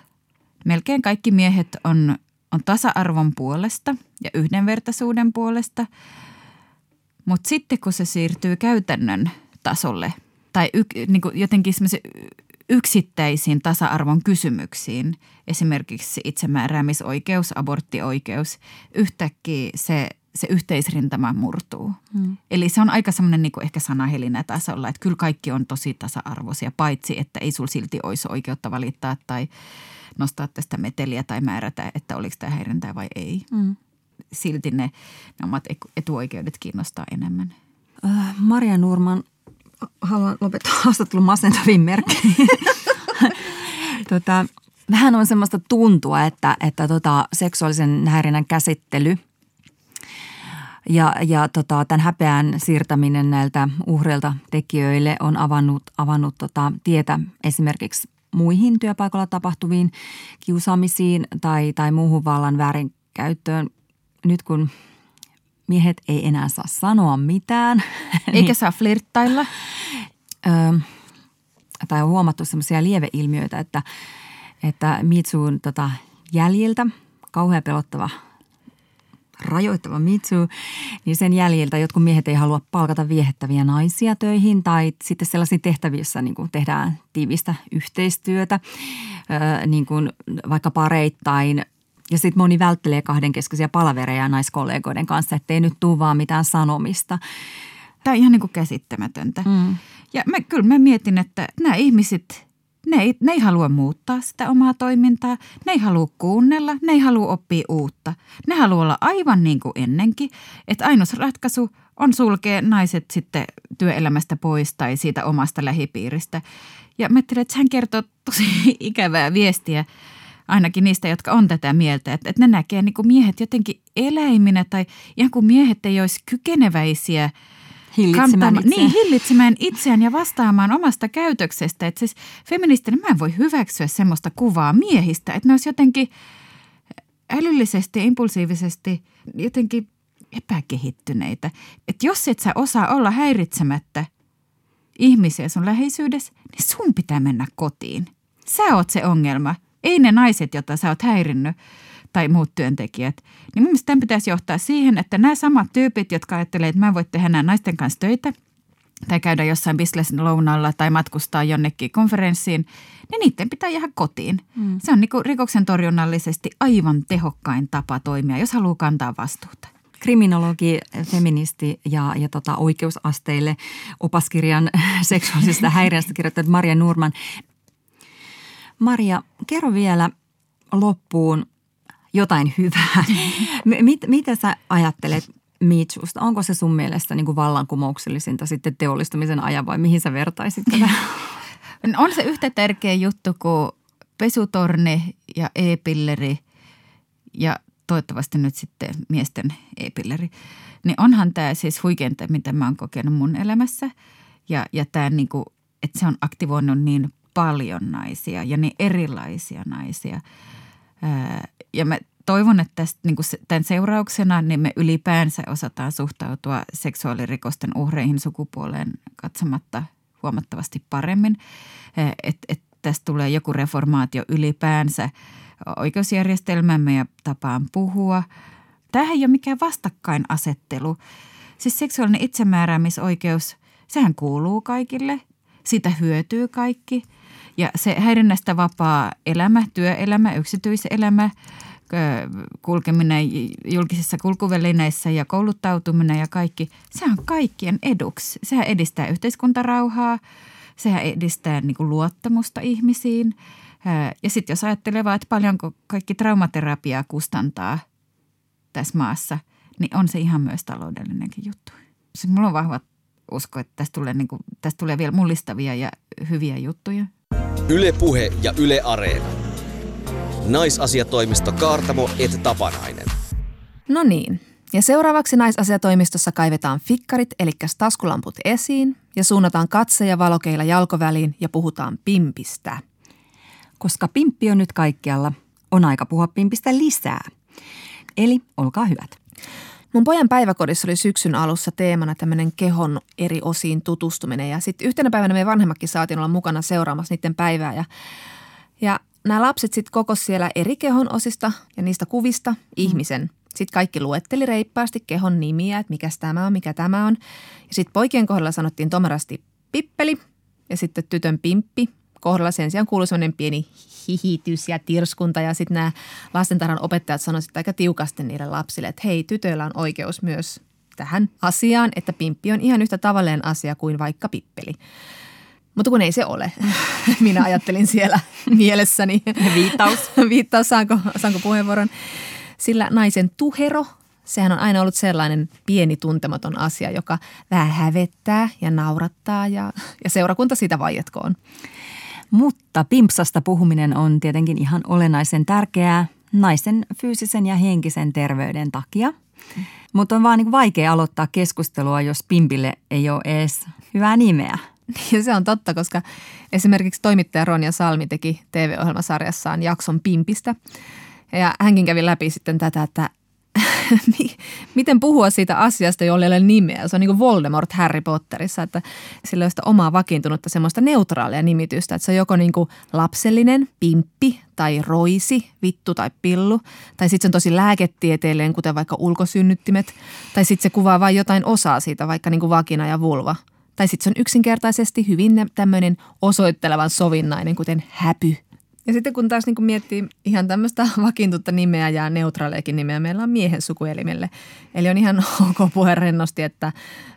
melkein kaikki miehet on, on tasa-arvon puolesta ja yhdenvertaisuuden puolesta. Mutta sitten kun se siirtyy käytännön tasolle tai y, niin kuin jotenkin yksittäisiin tasa-arvon kysymyksiin, esimerkiksi itsemääräämisoikeus, aborttioikeus, yhtäkkiä se, se yhteisrintama murtuu. Hmm. Eli se on aika semmoinen niin ehkä sanahelinä tasolla, että kyllä kaikki on tosi tasa-arvoisia, paitsi että ei sul silti olisi oikeutta valittaa tai nostaa tästä meteliä tai määrätä, että oliko tämä häirintää vai ei. Hmm. Silti ne, ne omat etuoikeudet kiinnostaa enemmän. Äh, Maria Nurman, haluan lopettaa <laughs> haastattelun masentaviin merkkeihin. <laughs> tota, vähän on semmoista tuntua, että, että tota, seksuaalisen häirinnän käsittely ja, ja tota, tämän häpeän siirtäminen näiltä uhreilta tekijöille on avannut, avannut tota, tietä esimerkiksi muihin työpaikalla tapahtuviin kiusaamisiin tai, tai muuhun vallan väärinkäyttöön. Nyt kun miehet ei enää saa sanoa mitään. <laughs> Eikä niin, saa flirttailla. Ö, tai on huomattu semmoisia lieveilmiöitä, että, että Mitsuun tota, jäljiltä, kauhean pelottava rajoittava Mitsu, niin sen jäljiltä jotkut miehet ei halua palkata viehettäviä naisia töihin tai sitten sellaisiin tehtävissä niin kuin tehdään tiivistä yhteistyötä, niin kuin vaikka pareittain ja sitten moni välttelee kahdenkeskeisiä palavereja naiskollegoiden kanssa, ettei nyt tule vaan mitään sanomista. Tämä on ihan niin kuin käsittämätöntä. Mm. Ja mä, kyllä mä mietin, että nämä ihmiset, ne ei, ne ei halua muuttaa sitä omaa toimintaa, ne ei halua kuunnella, ne ei halua oppia uutta. Ne haluaa olla aivan niin kuin ennenkin, että ainoa ratkaisu on sulkea naiset sitten työelämästä pois tai siitä omasta lähipiiristä. Ja mä että hän kertoo tosi <laughs> ikävää viestiä ainakin niistä, jotka on tätä mieltä, että, että ne näkee niin kuin miehet jotenkin eläiminä tai ihan kuin miehet ei olisi kykeneväisiä hillitsemään, niin, hillitsemään itseään ja vastaamaan omasta käytöksestä. Että siis feministinen, mä en voi hyväksyä semmoista kuvaa miehistä, että ne olisi jotenkin älyllisesti, impulsiivisesti jotenkin epäkehittyneitä. Että jos et sä osaa olla häiritsemättä ihmisiä sun läheisyydessä, niin sun pitää mennä kotiin. Sä oot se ongelma ei ne naiset, joita sä oot häirinnyt tai muut työntekijät. Niin mun mielestä tämän pitäisi johtaa siihen, että nämä samat tyypit, jotka ajattelee, että mä voin tehdä nämä naisten kanssa töitä tai käydä jossain business lounalla tai matkustaa jonnekin konferenssiin, niin niiden pitää jäädä kotiin. Mm. Se on niin rikoksen torjunnallisesti aivan tehokkain tapa toimia, jos haluaa kantaa vastuuta kriminologi, feministi ja, ja tota, oikeusasteille opaskirjan <laughs> seksuaalisesta häiriöstä kirjoittanut Maria Nurman. Maria, kerro vielä loppuun jotain hyvää. <laughs> Mit, mitä sä ajattelet Miitsusta? Onko se sun mielestä niin kuin vallankumouksellisinta sitten teollistumisen ajan vai mihin sä vertaisit tätä? <laughs> On se yhtä tärkeä juttu kuin pesutorni ja e-pilleri ja toivottavasti nyt sitten miesten e-pilleri. Niin onhan tämä siis huikeinta, mitä mä oon kokenut mun elämässä. Ja, ja tämä niin kuin, että se on aktivoinut niin paljon naisia ja niin erilaisia naisia. Ja mä toivon, että tästä, niin kuin tämän seurauksena niin me ylipäänsä osataan suhtautua seksuaalirikosten uhreihin sukupuoleen katsomatta huomattavasti paremmin. Että et tästä tulee joku reformaatio ylipäänsä oikeusjärjestelmämme ja tapaan puhua. Tämähän ei ole mikään vastakkainasettelu. Siis seksuaalinen itsemääräämisoikeus, sehän kuuluu kaikille. Sitä hyötyy kaikki – ja se häirinnästä vapaa elämä, työelämä, yksityiselämä, kulkeminen julkisissa kulkuvälineissä ja kouluttautuminen ja kaikki, se on kaikkien eduksi. Sehän edistää yhteiskuntarauhaa, sehän edistää niin kuin luottamusta ihmisiin. Ja sitten jos ajattelee vaan, että paljonko kaikki traumaterapiaa kustantaa tässä maassa, niin on se ihan myös taloudellinenkin juttu. Siis mulla on vahva usko, että tästä tulee, niin kuin, tästä tulee vielä mullistavia ja hyviä juttuja. Ylepuhe ja Yle Areena. Naisasiatoimisto Kaartamo et Tapanainen. No niin, ja seuraavaksi naisasiatoimistossa kaivetaan fikkarit, eli taskulamput esiin ja suunnataan katse ja valokeilla jalkoväliin ja puhutaan pimpistä. Koska pimppi on nyt kaikkialla, on aika puhua pimpistä lisää. Eli olkaa hyvät. Mun pojan päiväkodissa oli syksyn alussa teemana tämmöinen kehon eri osiin tutustuminen ja sitten yhtenä päivänä me vanhemmatkin saatiin olla mukana seuraamassa niiden päivää ja, ja nämä lapset sitten kokos siellä eri kehon osista ja niistä kuvista ihmisen. Sitten kaikki luetteli reippaasti kehon nimiä, että mikä tämä on, mikä tämä on. Ja sitten poikien kohdalla sanottiin tomerasti pippeli ja sitten tytön pimppi. Kohdalla sen sijaan kuului sellainen pieni hihitys ja tirskunta ja sitten nämä lastentarhan opettajat sanoivat aika tiukasti niille lapsille, että hei, tytöillä on oikeus myös tähän asiaan, että pimppi on ihan yhtä tavallinen asia kuin vaikka pippeli. Mutta kun ei se ole. <laughs> Minä ajattelin siellä <laughs> mielessäni. Viittaus. <laughs> Viittaus, saanko, saanko puheenvuoron. Sillä naisen tuhero, sehän on aina ollut sellainen pieni tuntematon asia, joka vähän hävettää ja naurattaa ja, ja seurakunta siitä vaietkoon. Mutta pimpsasta puhuminen on tietenkin ihan olennaisen tärkeää naisen fyysisen ja henkisen terveyden takia. Mutta on vaan niin vaikea aloittaa keskustelua, jos pimpille ei ole edes hyvää nimeä. <laughs> Ja se on totta, koska esimerkiksi toimittaja Ronja Salmi teki TV-ohjelmasarjassaan jakson Pimpistä. Ja hänkin kävi läpi sitten tätä, että <laughs> miten puhua siitä asiasta, jolle ei ole nimeä. Se on niin kuin Voldemort Harry Potterissa, että sillä on sitä omaa vakiintunutta semmoista neutraalia nimitystä. Että se on joko niin kuin lapsellinen, pimppi tai roisi, vittu tai pillu. Tai sitten se on tosi lääketieteellinen, kuten vaikka ulkosynnyttimet. Tai sitten se kuvaa vain jotain osaa siitä, vaikka niin kuin vagina ja vulva. Tai sitten se on yksinkertaisesti hyvin tämmöinen osoittelevan sovinnainen, kuten häpy ja sitten kun taas niin kun miettii ihan tämmöistä <laughs> vakiintutta nimeä ja neutraaleakin nimeä, meillä on miehen sukuelimelle. Eli on ihan <laughs> ok puhe rennosti, että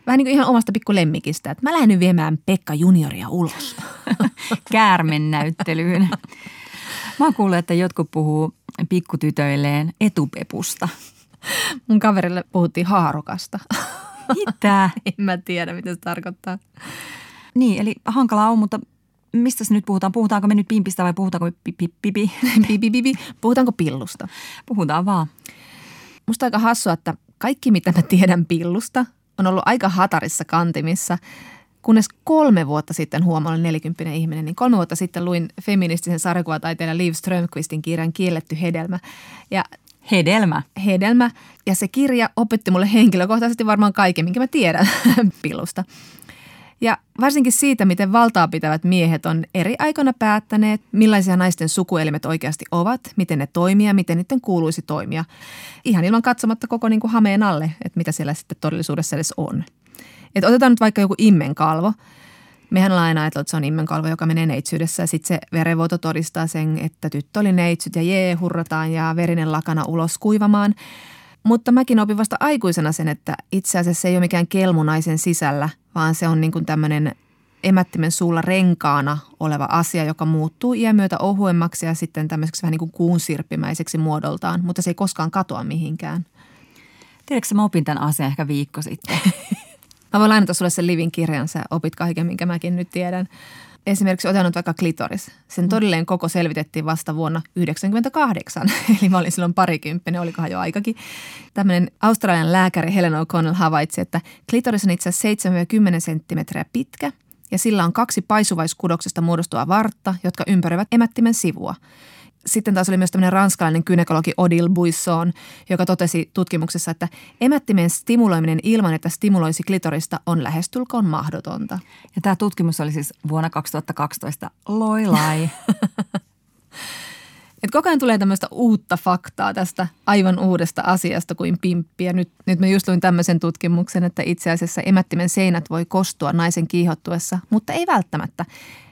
vähän niin kuin ihan omasta pikku lemmikistä, että mä lähden nyt viemään Pekka junioria ulos. <laughs> Käärmen näyttelyyn. Mä oon kuullut, että jotkut puhuu pikkutytöilleen etupepusta. Mun kaverille puhuttiin haarukasta. Mitä? en mä tiedä, mitä se tarkoittaa. Niin, eli hankalaa on, mutta mistä nyt puhutaan? Puhutaanko me nyt pimpistä vai puhutaanko pipi, pipi, pipi, <laughs> pipi. Puhutaanko pillusta? Puhutaan vaan. Musta aika hassua, että kaikki mitä mä tiedän pillusta on ollut aika hatarissa kantimissa. Kunnes kolme vuotta sitten, huomaan olen 40 ihminen, niin kolme vuotta sitten luin feministisen sarjakuvataiteilijan Liv Strömqvistin kirjan Kielletty hedelmä. Ja Hedelmä. Hedelmä. Ja se kirja opetti mulle henkilökohtaisesti varmaan kaiken, minkä mä tiedän <laughs> pillusta. Ja varsinkin siitä, miten valtaa pitävät miehet on eri aikoina päättäneet, millaisia naisten sukuelimet oikeasti ovat, miten ne toimia, miten niiden kuuluisi toimia. Ihan ilman katsomatta koko niin kuin hameen alle, että mitä siellä sitten todellisuudessa edes on. Et otetaan nyt vaikka joku immenkalvo. Mehän ollaan aina ajatellut, että se on immenkalvo, joka menee neitsyydessä ja sitten se verenvuoto todistaa sen, että tyttö oli neitsyt ja jee, hurrataan ja verinen lakana ulos kuivamaan. Mutta mäkin opin vasta aikuisena sen, että itse asiassa se ei ole mikään kelmunaisen sisällä, vaan se on niin kuin tämmöinen emättimen suulla renkaana oleva asia, joka muuttuu iän myötä ohuemmaksi ja sitten tämmöiseksi vähän niin kuin kuun sirppimäiseksi muodoltaan, mutta se ei koskaan katoa mihinkään. Tiedätkö, mä opin tämän asian ehkä viikko sitten. <laughs> mä voin lainata sulle sen Livin kirjan, sä opit kaiken, minkä mäkin nyt tiedän. Esimerkiksi otan nyt vaikka klitoris. Sen mm. todellinen koko selvitettiin vasta vuonna 1998, <laughs> eli mä olin silloin parikymppinen, olikohan jo aikakin. Tämmöinen australian lääkäri Helen O'Connell havaitsi, että klitoris on itse asiassa 7-10 senttimetriä pitkä ja sillä on kaksi paisuvaiskudoksesta muodostua vartta, jotka ympäröivät emättimen sivua sitten taas oli myös tämmöinen ranskalainen kynekologi Odile Buisson, joka totesi tutkimuksessa, että emättimen stimuloiminen ilman, että stimuloisi klitorista on lähestulkoon mahdotonta. Ja tämä tutkimus oli siis vuonna 2012. Loi lai. <laughs> Et koko ajan tulee tämmöistä uutta faktaa tästä aivan uudesta asiasta kuin pimppi. Ja nyt, nyt mä just luin tämmöisen tutkimuksen, että itse asiassa emättimen seinät voi kostua naisen kiihottuessa, mutta ei välttämättä.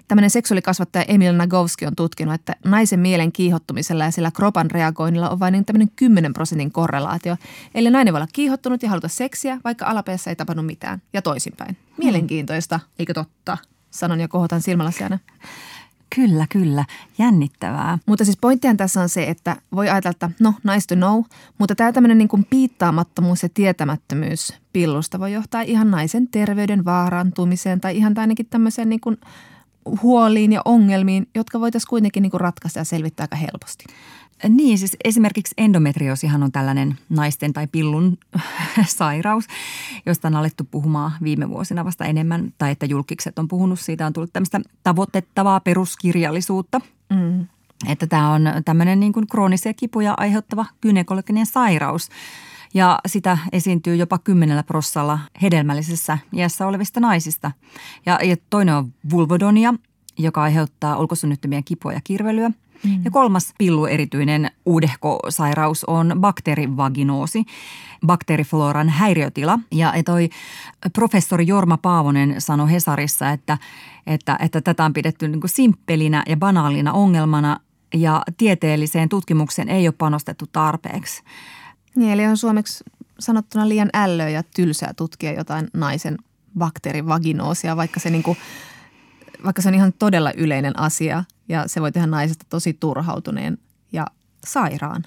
Tämmöinen seksuaalikasvattaja Emil Nagowski on tutkinut, että naisen mielen kiihottumisella ja sillä kropan reagoinnilla on vain niin tämmöinen 10 prosentin korrelaatio. Eli nainen voi olla kiihottunut ja haluta seksiä, vaikka alapeessa ei tapahdu mitään. Ja toisinpäin. Mielenkiintoista, eikö totta? Sanon ja kohotan silmälasiana. Kyllä, kyllä. Jännittävää. Mutta siis pointtihan tässä on se, että voi ajatella, että no, nice to know, mutta tämä tämmöinen niin kuin piittaamattomuus ja tietämättömyys pillusta voi johtaa ihan naisen terveyden vaarantumiseen tai ihan tai ainakin tämmöiseen niin kuin huoliin ja ongelmiin, jotka voitaisiin kuitenkin niin kuin ratkaista ja selvittää aika helposti. Niin, siis esimerkiksi endometriosihan on tällainen naisten tai pillun <laughs> sairaus, josta on alettu puhumaan viime vuosina vasta enemmän, tai että julkikset on puhunut siitä, on tullut tämmöistä tavoitettavaa peruskirjallisuutta. Mm. Että tämä on tämmöinen niin kuin kroonisia kipuja aiheuttava gynekologinen sairaus, ja sitä esiintyy jopa kymmenellä prossalla hedelmällisessä iässä olevista naisista. Ja, ja toinen on vulvodonia, joka aiheuttaa ulkosynnyttömien kipua ja kirvelyä. Mm. Ja kolmas pilluerityinen uudehkosairaus on bakteerivaginoosi, bakteerifloran häiriötila. Ja toi professori Jorma Paavonen sanoi Hesarissa, että, että, että tätä on pidetty niin kuin simppelinä ja banaalina ongelmana ja tieteelliseen tutkimukseen ei ole panostettu tarpeeksi. Niin, eli on suomeksi sanottuna liian ällöä ja tylsää tutkia jotain naisen bakteerivaginoosia, vaikka se, niin kuin, vaikka se on ihan todella yleinen asia ja se voi tehdä naisesta tosi turhautuneen ja sairaan.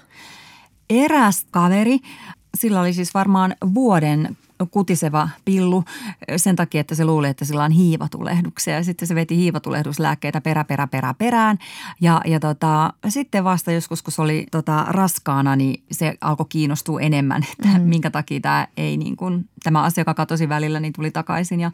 Eräs kaveri, sillä oli siis varmaan vuoden kutiseva pillu sen takia, että se luuli, että sillä on hiivatulehduksia. Ja sitten se veti hiivatulehduslääkkeitä perä, perä, perä, perään. Ja, ja tota, sitten vasta joskus, kun se oli tota, raskaana, niin se alkoi kiinnostua enemmän, että mm. minkä takia tämä ei niin kuin, tämä asia, joka katosi välillä, niin tuli takaisin. Ja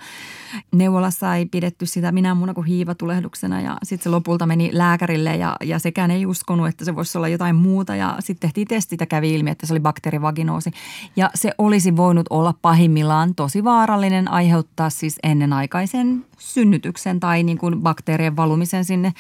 neuvolassa ei pidetty sitä minä muuna kuin hiivatulehduksena. Ja sitten se lopulta meni lääkärille ja, ja sekään ei uskonut, että se voisi olla jotain muuta. Ja sitten tehtiin testit ja kävi ilmi, että se oli bakteerivaginoosi. Ja se olisi voinut olla pahin pahimmillaan tosi vaarallinen aiheuttaa siis ennenaikaisen synnytyksen tai niin kuin bakteerien valumisen sinne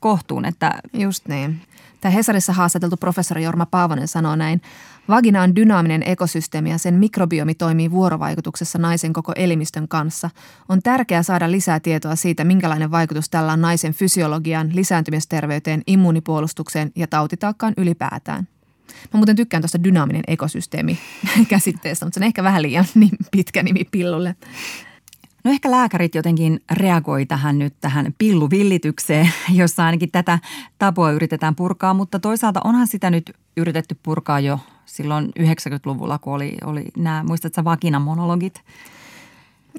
kohtuun. Että Just niin. Tämä Hesarissa haastateltu professori Jorma Paavonen sanoo näin. Vagina on dynaaminen ekosysteemi ja sen mikrobiomi toimii vuorovaikutuksessa naisen koko elimistön kanssa. On tärkeää saada lisää tietoa siitä, minkälainen vaikutus tällä on naisen fysiologiaan, lisääntymisterveyteen, immuunipuolustukseen ja tautitaakkaan ylipäätään. Mä muuten tykkään tuosta dynaaminen ekosysteemi <laughs> käsitteestä, mutta se on ehkä vähän liian <laughs> niin pitkä nimi pillulle. No ehkä lääkärit jotenkin reagoi tähän nyt tähän pilluvillitykseen, <laughs> jossa ainakin tätä tapua yritetään purkaa, mutta toisaalta onhan sitä nyt yritetty purkaa jo silloin 90-luvulla, kun oli, oli nämä, muistatko monologit?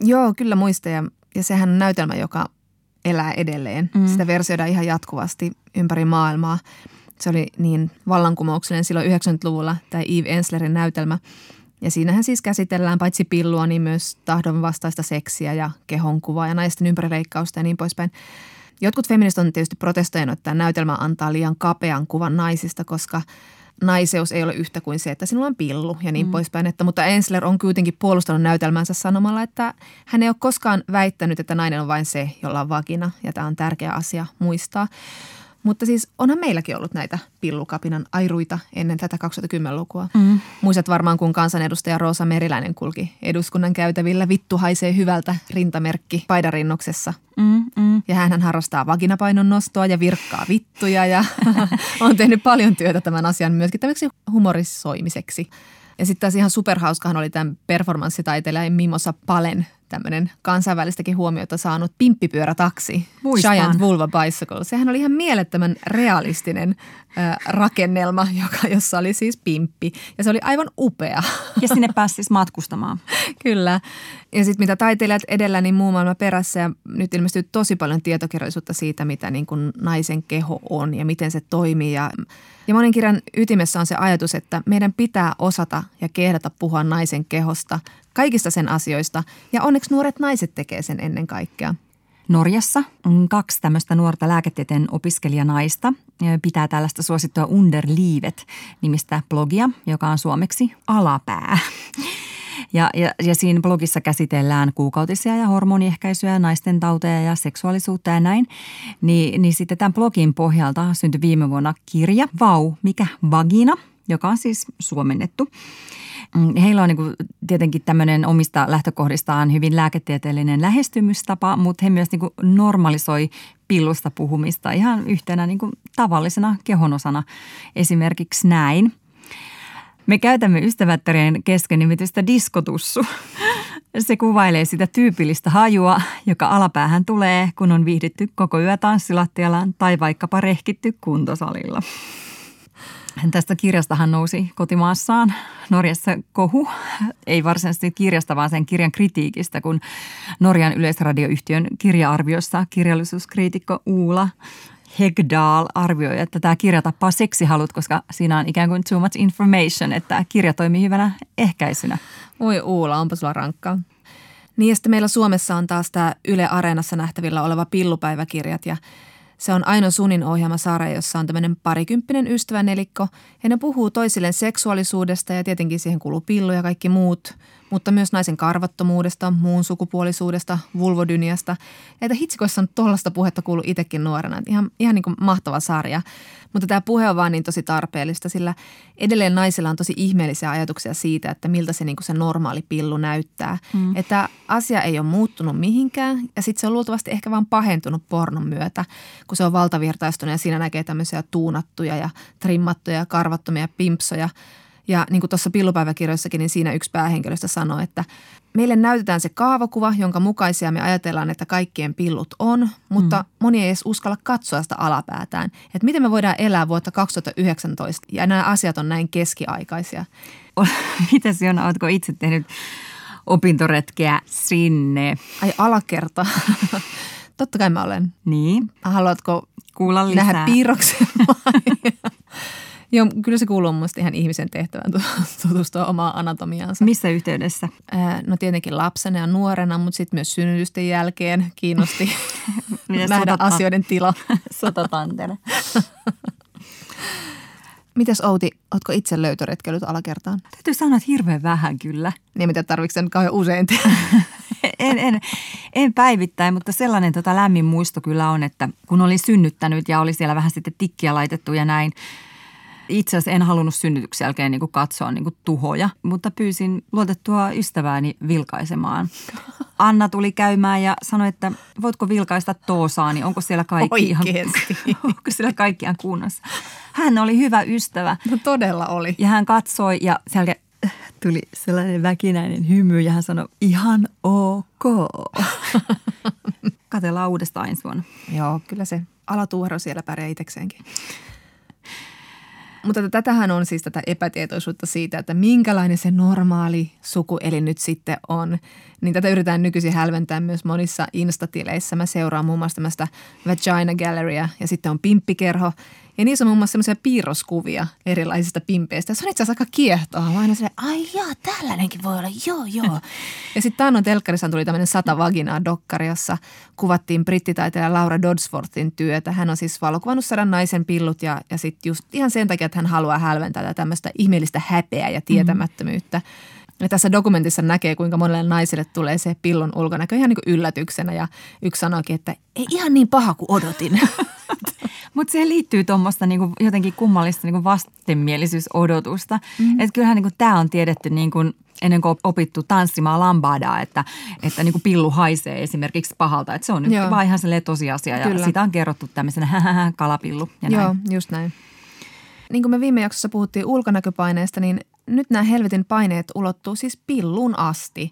Joo, kyllä muistan ja, ja sehän on näytelmä, joka elää edelleen. Mm. Sitä versioidaan ihan jatkuvasti ympäri maailmaa. Se oli niin vallankumouksellinen silloin 90-luvulla, tämä Eve Enslerin näytelmä. Ja siinähän siis käsitellään paitsi pillua, niin myös tahdon vastaista seksiä ja kehonkuvaa ja naisten ympärileikkausta ja niin poispäin. Jotkut feministit on tietysti protestoinut, että tämä näytelmä antaa liian kapean kuvan naisista, koska naiseus ei ole yhtä kuin se, että sinulla on pillu ja niin mm. poispäin. Että, mutta Ensler on kuitenkin puolustanut näytelmänsä sanomalla, että hän ei ole koskaan väittänyt, että nainen on vain se, jolla on vagina. Ja tämä on tärkeä asia muistaa. Mutta siis onhan meilläkin ollut näitä pillukapinan airuita ennen tätä 2010-lukua. Mm. Muistat varmaan, kun kansanedustaja Roosa Meriläinen kulki eduskunnan käytävillä vittu haisee hyvältä rintamerkki paidarinnoksessa. Mm, mm. Ja hän harrastaa vaginapainon nostoa ja virkkaa vittuja ja <laughs> on tehnyt paljon työtä tämän asian myöskin tämmöiseksi humorisoimiseksi. Ja sitten taas ihan superhauskahan oli tämän performanssitaiteilijan Mimosa Palen tämmöinen kansainvälistäkin huomiota saanut pimppipyörätaksi, Muistan. Giant Vulva Bicycle. Sehän oli ihan mielettömän realistinen äh, rakennelma, <laughs> joka, jossa oli siis pimppi. Ja se oli aivan upea. <laughs> Ja sinne pääsi siis matkustamaan. Kyllä. Ja sitten mitä taiteilijat edellä, niin muu maailma perässä. Ja nyt ilmestyy tosi paljon tietokirjallisuutta siitä, mitä niin kuin naisen keho on ja miten se toimii. Ja, ja monen kirjan ytimessä on se ajatus, että meidän pitää osata ja kehdata puhua naisen kehosta, kaikista sen asioista. Ja onneksi nuoret naiset tekee sen ennen kaikkea. Norjassa kaksi tämmöistä nuorta lääketieteen opiskelijanaista pitää tällaista suosittua Underlivet nimistä blogia, joka on suomeksi alapää. Ja, ja, ja siinä blogissa käsitellään kuukautisia ja hormoniehkäisyä, naisten tauteja ja seksuaalisuutta ja näin. Ni, niin sitten tämän blogin pohjalta syntyi viime vuonna kirja Vau, mikä vagina, joka on siis suomennettu. Mm, heillä on niin kuin tietenkin tämmöinen omista lähtökohdistaan hyvin lääketieteellinen lähestymystapa, mutta he myös niin kuin normalisoi pillusta puhumista ihan yhtenä niin kuin tavallisena kehonosana. Esimerkiksi näin. Me käytämme ystävättärien kesken nimitystä diskotussu. Se kuvailee sitä tyypillistä hajua, joka alapäähän tulee, kun on viihdytty koko yö tanssilattialla tai vaikkapa rehkitty kuntosalilla. Tästä kirjastahan nousi kotimaassaan Norjassa kohu, ei varsinaisesti kirjasta, vaan sen kirjan kritiikistä, kun Norjan yleisradioyhtiön kirja-arviossa kirjallisuuskriitikko Uula Hegdal arvioi, että tämä kirja tappaa seksihalut, koska siinä on ikään kuin too much information, että kirja toimii hyvänä ehkäisynä. Oi Uula, onpa sulla rankkaa. Niin ja sitten meillä Suomessa on taas tämä Yle Areenassa nähtävillä oleva pillupäiväkirjat ja se on Aino Sunin ohjelma sarja, jossa on tämmöinen parikymppinen ystävänelikko. Ja ne puhuu toisilleen seksuaalisuudesta ja tietenkin siihen kuluu pillu ja kaikki muut. Mutta myös naisen karvattomuudesta, muun sukupuolisuudesta, vulvodyniasta. Että hitsikoissa on tuollaista puhetta kuullut itsekin nuorena. Ihan, ihan niin kuin mahtava sarja. Mutta tämä puhe on vaan niin tosi tarpeellista, sillä edelleen naisilla on tosi ihmeellisiä ajatuksia siitä, että miltä se, niin kuin se normaali pillu näyttää. Mm. Että asia ei ole muuttunut mihinkään ja sitten se on luultavasti ehkä vaan pahentunut pornon myötä, kun se on valtavirtaistunut ja siinä näkee tämmöisiä tuunattuja ja trimmattuja ja karvattomia pimpsoja – ja niin kuin tuossa pillupäiväkirjoissakin, niin siinä yksi päähenkilöstä sanoi, että meille näytetään se kaavakuva, jonka mukaisia me ajatellaan, että kaikkien pillut on, mutta mm. moni ei edes uskalla katsoa sitä alapäätään. Että miten me voidaan elää vuotta 2019 ja nämä asiat on näin keskiaikaisia. <laughs> Mitäs Jona, oletko itse tehnyt opintoretkeä sinne? Ai alakerta. <laughs> Totta kai mä olen. Niin. Haluatko Kuulla lisää. nähdä piirroksen <laughs> Joo, kyllä se kuuluu mun ihan ihmisen tehtävään <laughs> tutustua omaan anatomiaansa. Missä yhteydessä? no tietenkin lapsena ja nuorena, mutta sitten myös synnytysten jälkeen kiinnosti <laughs> <laughs> nähdä sotata? asioiden tila. Sotatantere. Mitäs Outi, ootko itse löytöretkellyt alakertaan? Täytyy sanoa, että hirveän vähän kyllä. Niin, mitä tarvitsen nyt kauhean usein en, en, en päivittäin, mutta sellainen tota lämmin muisto kyllä on, että kun olin synnyttänyt ja oli siellä vähän sitten tikkiä laitettu ja näin – itse asiassa en halunnut synnytyksen jälkeen niin kuin katsoa niin kuin tuhoja, mutta pyysin luotettua ystävääni vilkaisemaan. <laughs> Anna tuli käymään ja sanoi, että voitko vilkaista Toosaani, onko siellä kaikki ihan, <laughs> onko siellä kaikki ihan kunnossa. Hän oli hyvä ystävä. No todella oli. Ja hän katsoi ja siellä tuli sellainen väkinäinen hymy ja hän sanoi, ihan ok. <laughs> Katellaan uudestaan ensi vuonna. Joo, kyllä se alatuoro siellä pärjää itsekseenkin. Mutta tätähän on siis tätä epätietoisuutta siitä, että minkälainen se normaali sukuelin nyt sitten on. Niin tätä yritetään nykyisin hälventää myös monissa instatileissä. Mä seuraan muun muassa tämmöistä Vagina Galleria ja sitten on pimppikerho. Ja niissä on muun muassa semmoisia piirroskuvia erilaisista pimpeistä. Se on itse asiassa aika kiehtoa. Mä aina silleen, ai joo, tällainenkin voi olla, joo joo. ja sitten Taannon telkkarissa tuli tämmöinen sata vaginaa dokkari, jossa kuvattiin brittitaiteilija Laura Dodsworthin työtä. Hän on siis valokuvannut sadan naisen pillut ja, ja sitten just ihan sen takia, että hän haluaa hälventää tämmöistä ihmeellistä häpeää ja tietämättömyyttä. Mm. Ja tässä dokumentissa näkee, kuinka monelle naiselle tulee se pillon ulkonäkö ihan niin kuin yllätyksenä. Ja yksi sanoikin, että ei ihan niin paha kuin odotin. <laughs> Mutta siihen liittyy tuommoista niinku jotenkin kummallista niinku vastenmielisyysodotusta. Mm-hmm. Että kyllähän niinku tämä on tiedetty niinku ennen kuin opittu tanssimaan lambadaa, että, että niinku pillu haisee esimerkiksi pahalta. Että se on nyt vaan ihan tosiasia ja Kyllä. sitä on kerrottu tämmöisenä <laughs> kalapillu ja Joo, näin. just näin. Niin kuin me viime jaksossa puhuttiin ulkonäköpaineesta, niin nyt nämä helvetin paineet ulottuu siis pilluun asti.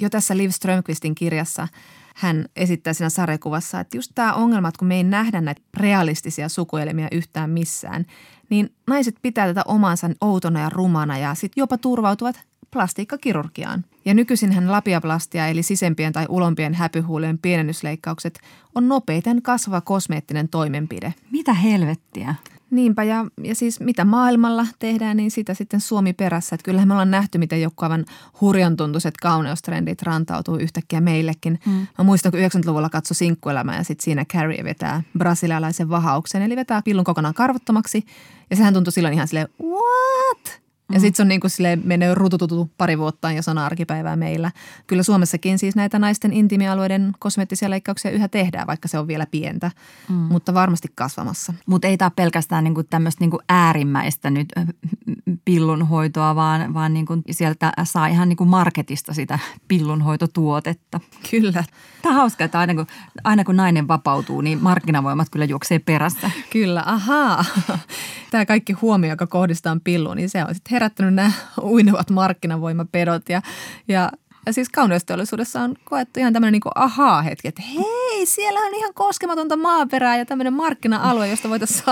Jo tässä Liv Strömqvistin kirjassa hän esittää siinä sarjakuvassa, että just tämä ongelma, että kun me ei nähdä näitä realistisia sukuelimiä yhtään missään, niin naiset pitää tätä omansa outona ja rumana ja sitten jopa turvautuvat plastiikkakirurgiaan. Ja nykyisinhän lapiaplastia eli sisempien tai ulompien häpyhuulien pienennysleikkaukset on nopeiten kasvava kosmeettinen toimenpide. Mitä helvettiä? Niinpä ja, ja siis mitä maailmalla tehdään, niin sitä sitten Suomi perässä. Että kyllähän me ollaan nähty, miten joku aivan hurjan tuntuiset kauneustrendit rantautuu yhtäkkiä meillekin. Mm. Mä muistan, kun 90-luvulla katsoi sinkkuelämää ja sitten siinä Carrie vetää brasilialaisen vahauksen. Eli vetää pillun kokonaan karvottomaksi ja sehän tuntui silloin ihan silleen, what? Ja sitten se on niin kuin silleen mennyt rutututu pari vuotta, jos on arkipäivää meillä. Kyllä Suomessakin siis näitä naisten intimialueiden kosmeettisia leikkauksia yhä tehdään, vaikka se on vielä pientä, mm. mutta varmasti kasvamassa. Mutta ei tämä pelkästään niinku tämmöistä niinku äärimmäistä nyt pillunhoitoa, vaan, vaan niinku sieltä saa ihan niinku marketista sitä pillunhoitotuotetta. Kyllä. Tämä on hauska, että aina kun, aina kun nainen vapautuu, niin markkinavoimat kyllä juoksee perässä. Kyllä, ahaa. Tämä kaikki huomio, joka kohdistaa pilluun, niin se on sitten herättänyt nämä <laughs> uinuvat markkinavoimapedot ja, ja ja siis kauneusteollisuudessa on koettu ihan tämmöinen niin ahaa-hetki, että hei, siellä on ihan koskematonta maaperää ja tämmöinen markkina-alue, josta voitaisiin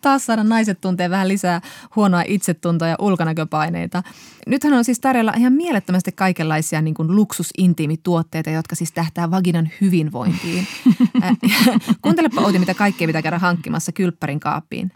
taas saada naiset tuntea vähän lisää huonoa itsetuntoa ja ulkonäköpaineita. Nythän on siis tarjolla ihan mielettömästi kaikenlaisia niin kuin luksusintiimituotteita, jotka siis tähtää vaginan hyvinvointiin. <laughs> <laughs> Kuuntelepa Outi, mitä kaikkea pitää käydä hankkimassa kylppärin kaappiin.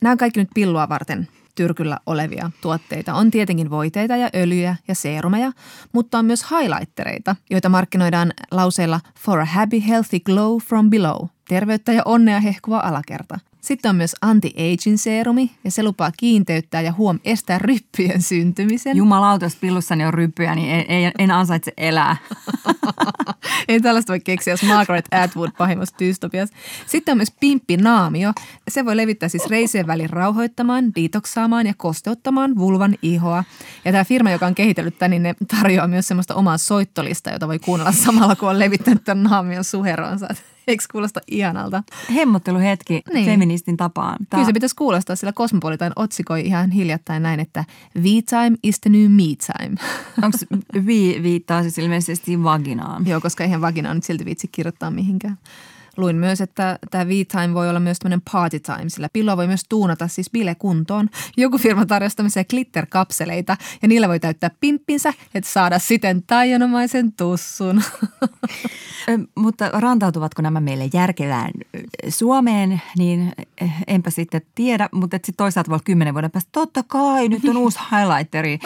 Nämä on kaikki nyt pillua varten tyrkyllä olevia tuotteita. On tietenkin voiteita ja öljyjä ja seerumeja, mutta on myös highlightereita, joita markkinoidaan lauseilla For a happy healthy glow from below. Terveyttä ja onnea hehkuva alakerta. Sitten on myös anti-aging seerumi ja se lupaa kiinteyttää ja huom estää ryppyjen syntymisen. Jumalauta, jos pillussani on ryppyjä, niin ei, ei, en ansaitse elää. <laughs> Ei tällaista voi keksiä, jos Margaret Atwood pahimmassa dystopiassa. Sitten on myös pimppinaamio. Se voi levittää siis reisien välin rauhoittamaan, detoksaamaan ja kosteuttamaan vulvan ihoa. Ja tämä firma, joka on kehitellyt tämän, niin ne tarjoaa myös semmoista omaa soittolista, jota voi kuunnella samalla, kun on levittänyt tämän naamion suheronsa. Eikö kuulosta ihanalta? Hemmotteluhetki Niin. feministin tapaan. Kyllä se pitäisi kuulostaa, sillä Cosmopolitan otsikoi ihan hiljattain näin, että V-time is the new me time. <laughs> Onko vi viittaa siis ilmeisesti vaginaan? Joo, koska eihän vaginaa nyt silti viitsi kirjoittaa mihinkään. Luin myös, että tämä V-time voi olla myös tämmöinen party time, sillä pilloa voi myös tuunata siis bilekuntoon. Joku firma tarjosi tämmöisiä glitter-kapseleita ja niillä voi täyttää pimppinsä, että saada siten taianomaisen tussun. Mutta rantautuvatko nämä meille järkevään Suomeen, niin enpä sitten tiedä. Mutta sitten toisaalta voi kymmenen vuoden päästä, totta kai, nyt on uusi highlighteri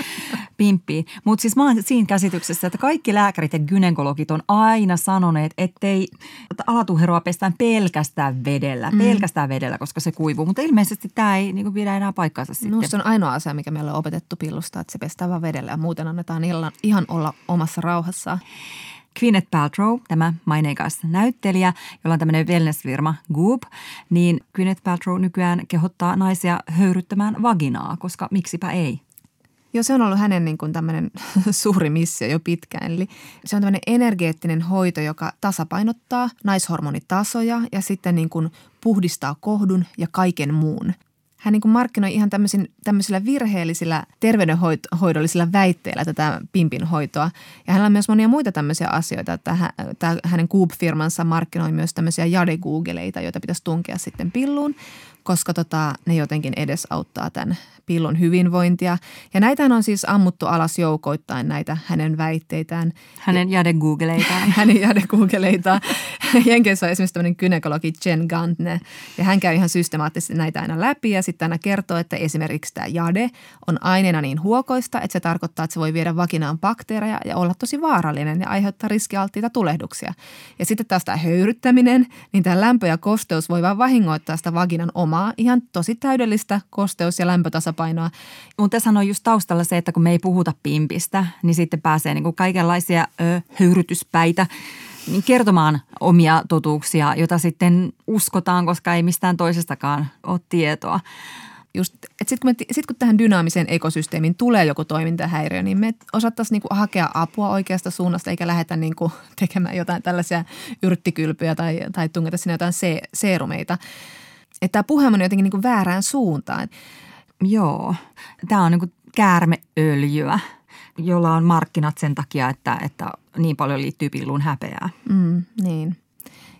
pimppi. Mutta siis mä oon siinä käsityksessä, että kaikki lääkärit ja gynekologit on aina sanoneet, ettei että alatuheroa pestään pelkästään vedellä, mm. pelkästään vedellä, koska se kuivuu. Mutta ilmeisesti tämä ei niin pidä enää paikkaansa sitten. Minusta se on ainoa asia, mikä meillä on opetettu pillusta, että se pestää vaan vedellä ja muuten annetaan illan, ihan olla omassa rauhassaan. Gwyneth Paltrow, tämä maineikas näyttelijä, jolla on tämmöinen wellness-firma Goop, niin Gwyneth Paltrow nykyään kehottaa naisia höyryttämään vaginaa, koska miksipä ei. Joo, se on ollut hänen niin kuin tämmöinen <laughs> suuri missio jo pitkään. Eli se on tämmöinen energeettinen hoito, joka tasapainottaa naishormonitasoja ja sitten niin kuin puhdistaa kohdun ja kaiken muun. Hän niin kuin markkinoi ihan tämmöisillä virheellisillä terveydenhoidollisilla väitteillä tätä pimpin hoitoa. Ja hänellä on myös monia muita tämmöisiä asioita, että hä, tämä hänen Goop-firmansa markkinoi myös tämmöisiä jade-googeleita, joita pitäisi tunkea sitten pilluun, koska tota, ne jotenkin edesauttaa tämän pillun hyvinvointia. Ja näitähän on siis ammuttu alas joukoittain näitä hänen väitteitään. Hänen jade googeleitaan. <laughs> hänen jade-googeleita. <laughs> Jenkeissä on esimerkiksi tämmöinen gynekologi Jen Gantne, ja hän käy ihan systemaattisesti näitä aina läpi, ja sitten aina kertoo, että esimerkiksi tämä jade on aineena niin huokoista, että se tarkoittaa, että se voi viedä vaginaan bakteereja ja olla tosi vaarallinen ja aiheuttaa riskialttiita tulehduksia. Ja sitten taas tämä höyryttäminen, niin tämä lämpö ja kosteus voi vaan vahingoittaa sitä vaginan omaa ihan tosi täydellistä kosteus- ja lämpötasapainoa. Mutta tässä on just taustalla se, että kun me ei puhuta pimpistä, niin sitten pääsee niinku kaikenlaisia ö, höyrytyspäitä niin kertomaan omia totuuksia, jota sitten uskotaan, koska ei mistään toisestakaan ole tietoa. sitten kun, sit kun tähän dynaamiseen ekosysteemiin tulee joku toimintahäiriö, niin me osattaisiin niinku hakea apua oikeasta suunnasta eikä lähdetä niinku tekemään jotain tällaisia yrttikylpyjä tai, tai tungeta sinne jotain se, seerumeita. Että tämä puhe on jotenkin niinku väärään suuntaan. Joo, tämä on niinku käärmeöljyä, jolla on markkinat sen takia, että, että niin paljon liittyy pilluun häpeää. Mm, niin.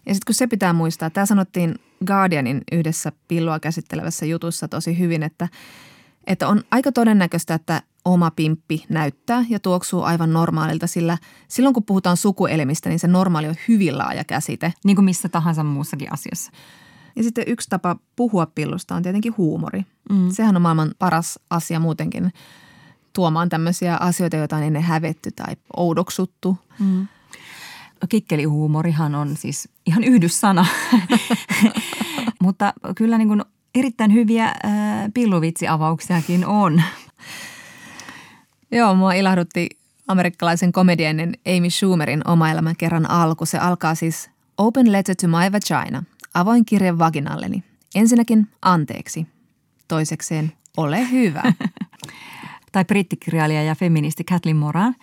Ja sitten kun se pitää muistaa, tämä sanottiin Guardianin yhdessä pillua käsittelevässä jutussa tosi hyvin, että, että on aika todennäköistä, että oma pimppi näyttää ja tuoksuu aivan normaalilta, sillä silloin kun puhutaan sukuelimistä, niin se normaali on hyvin laaja käsite. Niin kuin missä tahansa muussakin asiassa. Ja sitten yksi tapa puhua pillusta on tietenkin huumori. Mm. Sehän on maailman paras asia muutenkin tuomaan tämmöisiä asioita, joita on ennen hävetty tai oudoksuttu. Mm. Kikkelihuumorihan on siis ihan yhdyssana, <laughs> mutta kyllä niin kuin erittäin hyviä äh, pilluvitsiavauksiakin on. Joo, mua ilahdutti amerikkalaisen komediainen Amy Schumerin oma elämän kerran alku. Se alkaa siis Open letter to my vagina. Avoin kirje vaginalleni. Ensinnäkin anteeksi. Toisekseen ole hyvä. <laughs> tai brittikirjailija ja feministi Kathleen Moran,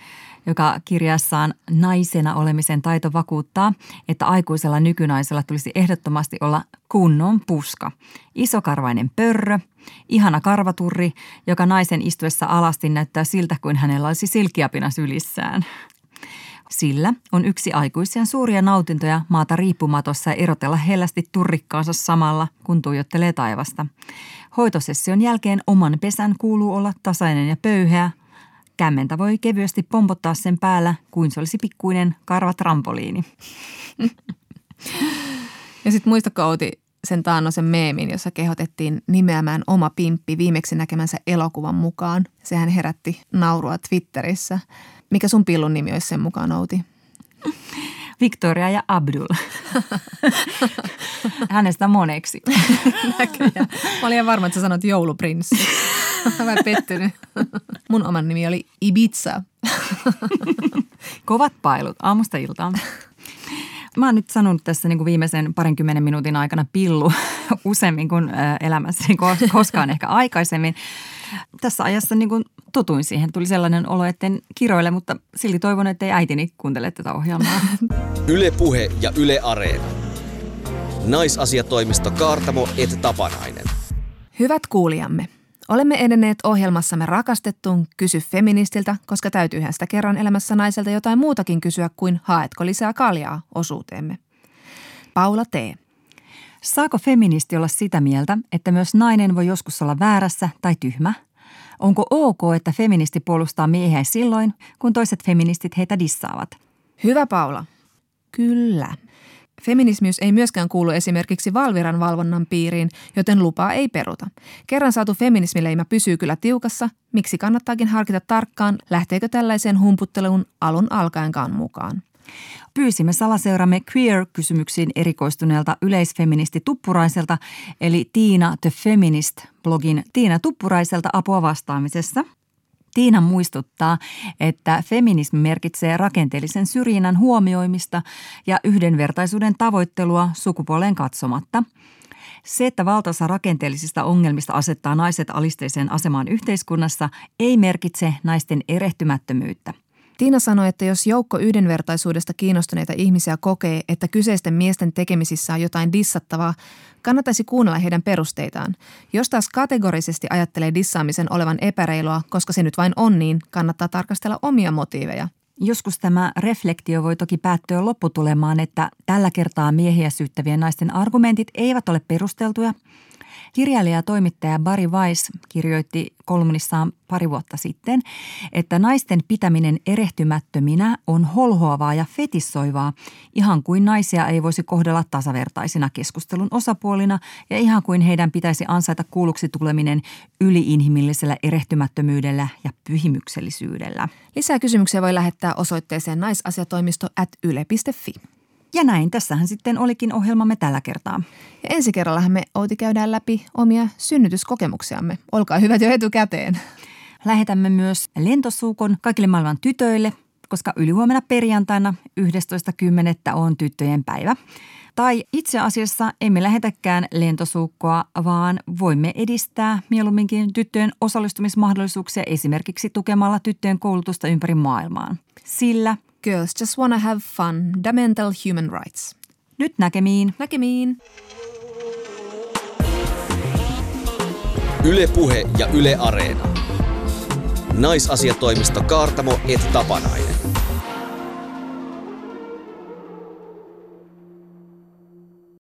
joka kirjassaan Naisena olemisen taito vakuuttaa, että aikuisella nykynaisella tulisi ehdottomasti olla kunnon puska. Isokarvainen pörrö, ihana karvaturri, joka naisen istuessa alasti näyttää siltä kuin hänellä olisi silkkiapina sylissään. Sillä on yksi aikuisen suuria nautintoja maata riippumatossa ja erotella hellästi turrikkaansa samalla, kun tuijottelee taivasta. Hoitosession jälkeen oman pesän kuuluu olla tasainen ja pöyheä. Kämmentä voi kevyesti pompottaa sen päällä, kuin se olisi pikkuinen karvatrampoliini. <laughs> Ja sitten muistatko Outi sen taannoisen meemin, jossa kehotettiin nimeämään oma pimppi viimeksi näkemänsä elokuvan mukaan. Sehän herätti naurua Twitterissä. Mikä sun pillun nimi olisi sen mukaan, Outi? Victoria ja Abdul. <laughs> hänestä moneksi. Näköjään. Mä olin varma, että sä sanot jouluprinssi. Mä pettynyt. Mun oman nimi oli Ibiza. Kovat pailut aamusta iltaan. Mä oon nyt sanonut tässä niin kuin viimeisen parinkymmenen minuutin aikana pillu useammin kuin elämässäni koskaan ehkä aikaisemmin. Tässä ajassa niin kuin totuin siihen. Tuli sellainen olo, etten kiroile, mutta silti toivon, että ei äitini kuuntele tätä ohjelmaa. <laughs> Yle Puhe ja Yle Areena. Naisasiatoimisto Kaartamo et Tapanainen. Hyvät kuulijamme, olemme edenneet ohjelmassamme rakastettuun Kysy feministiltä, koska täytyyhän sitä kerran elämässä naiselta jotain muutakin kysyä kuin haetko lisää kaljaa osuuteemme. Paula T. Saako feministi olla sitä mieltä, että myös nainen voi joskus olla väärässä tai tyhmä? Onko ok, että feministi puolustaa miehiä silloin, kun toiset feministit heitä dissaavat? Hyvä Paula. Kyllä. Feminismius ei myöskään kuulu esimerkiksi Valviran valvonnan piiriin, joten lupaa ei peruta. Kerran saatu feminismileima pysyy kyllä tiukassa, miksi kannattaakin harkita tarkkaan, lähteekö tällaiseen humputteluun alun alkaenkaan mukaan. Pyysimme salaseuramme queer-kysymyksiin erikoistuneelta yleisfeministi Tuppuraiselta, eli Tiina The Feminist-blogin Tiina Tuppuraiselta apua vastaamisessa – Tiina muistuttaa, että feminismi merkitsee rakenteellisen syrjinnän huomioimista ja yhdenvertaisuuden tavoittelua sukupuoleen katsomatta. Se, että valtaosa rakenteellisista ongelmista asettaa naiset alisteiseen asemaan yhteiskunnassa, ei merkitse naisten erehtymättömyyttä – Tiina sanoi, että jos joukko yhdenvertaisuudesta kiinnostuneita ihmisiä kokee, että kyseisten miesten tekemisissä on jotain dissattavaa, kannattaisi kuunnella heidän perusteitaan. Jos taas kategorisesti ajattelee dissaamisen olevan epäreilua, koska se nyt vain on niin, kannattaa tarkastella omia motiiveja. Joskus tämä reflektio voi toki päättyä lopputulemaan, että tällä kertaa miehiä syyttävien naisten argumentit eivät ole perusteltuja – Kirjailija ja toimittaja Barry Weiss kirjoitti kolumnissaan pari vuotta sitten, että naisten pitäminen erehtymättöminä on holhoavaa ja fetissoivaa, ihan kuin naisia ei voisi kohdella tasavertaisina keskustelun osapuolina ja ihan kuin heidän pitäisi ansaita kuulluksi tuleminen yliinhimillisellä erehtymättömyydellä ja pyhimyksellisyydellä. Lisää kysymyksiä voi lähettää osoitteeseen naisasiatoimisto at yle.fi. Ja näin, tässähän sitten olikin ohjelmamme tällä kertaa. Ja ensi kerrallahan me Outi käydään läpi omia synnytyskokemuksiamme. Olkaa hyvät jo etukäteen. Lähetämme myös lentosuukon kaikille maailman tytöille, koska ylihuomenna perjantaina 11.10. on tyttöjen päivä. Tai itse asiassa emme lähetäkään lentosuukkoa, vaan voimme edistää mieluumminkin tyttöjen osallistumismahdollisuuksia esimerkiksi tukemalla tyttöjen koulutusta ympäri maailmaan. Sillä – Girls just wanna have fun. Fundamental human rights. Nyt näkemiin. Näkemiin. Yle Puhe ja Yle Areena. Naisasiatoimisto Kaartamo et Tapanainen.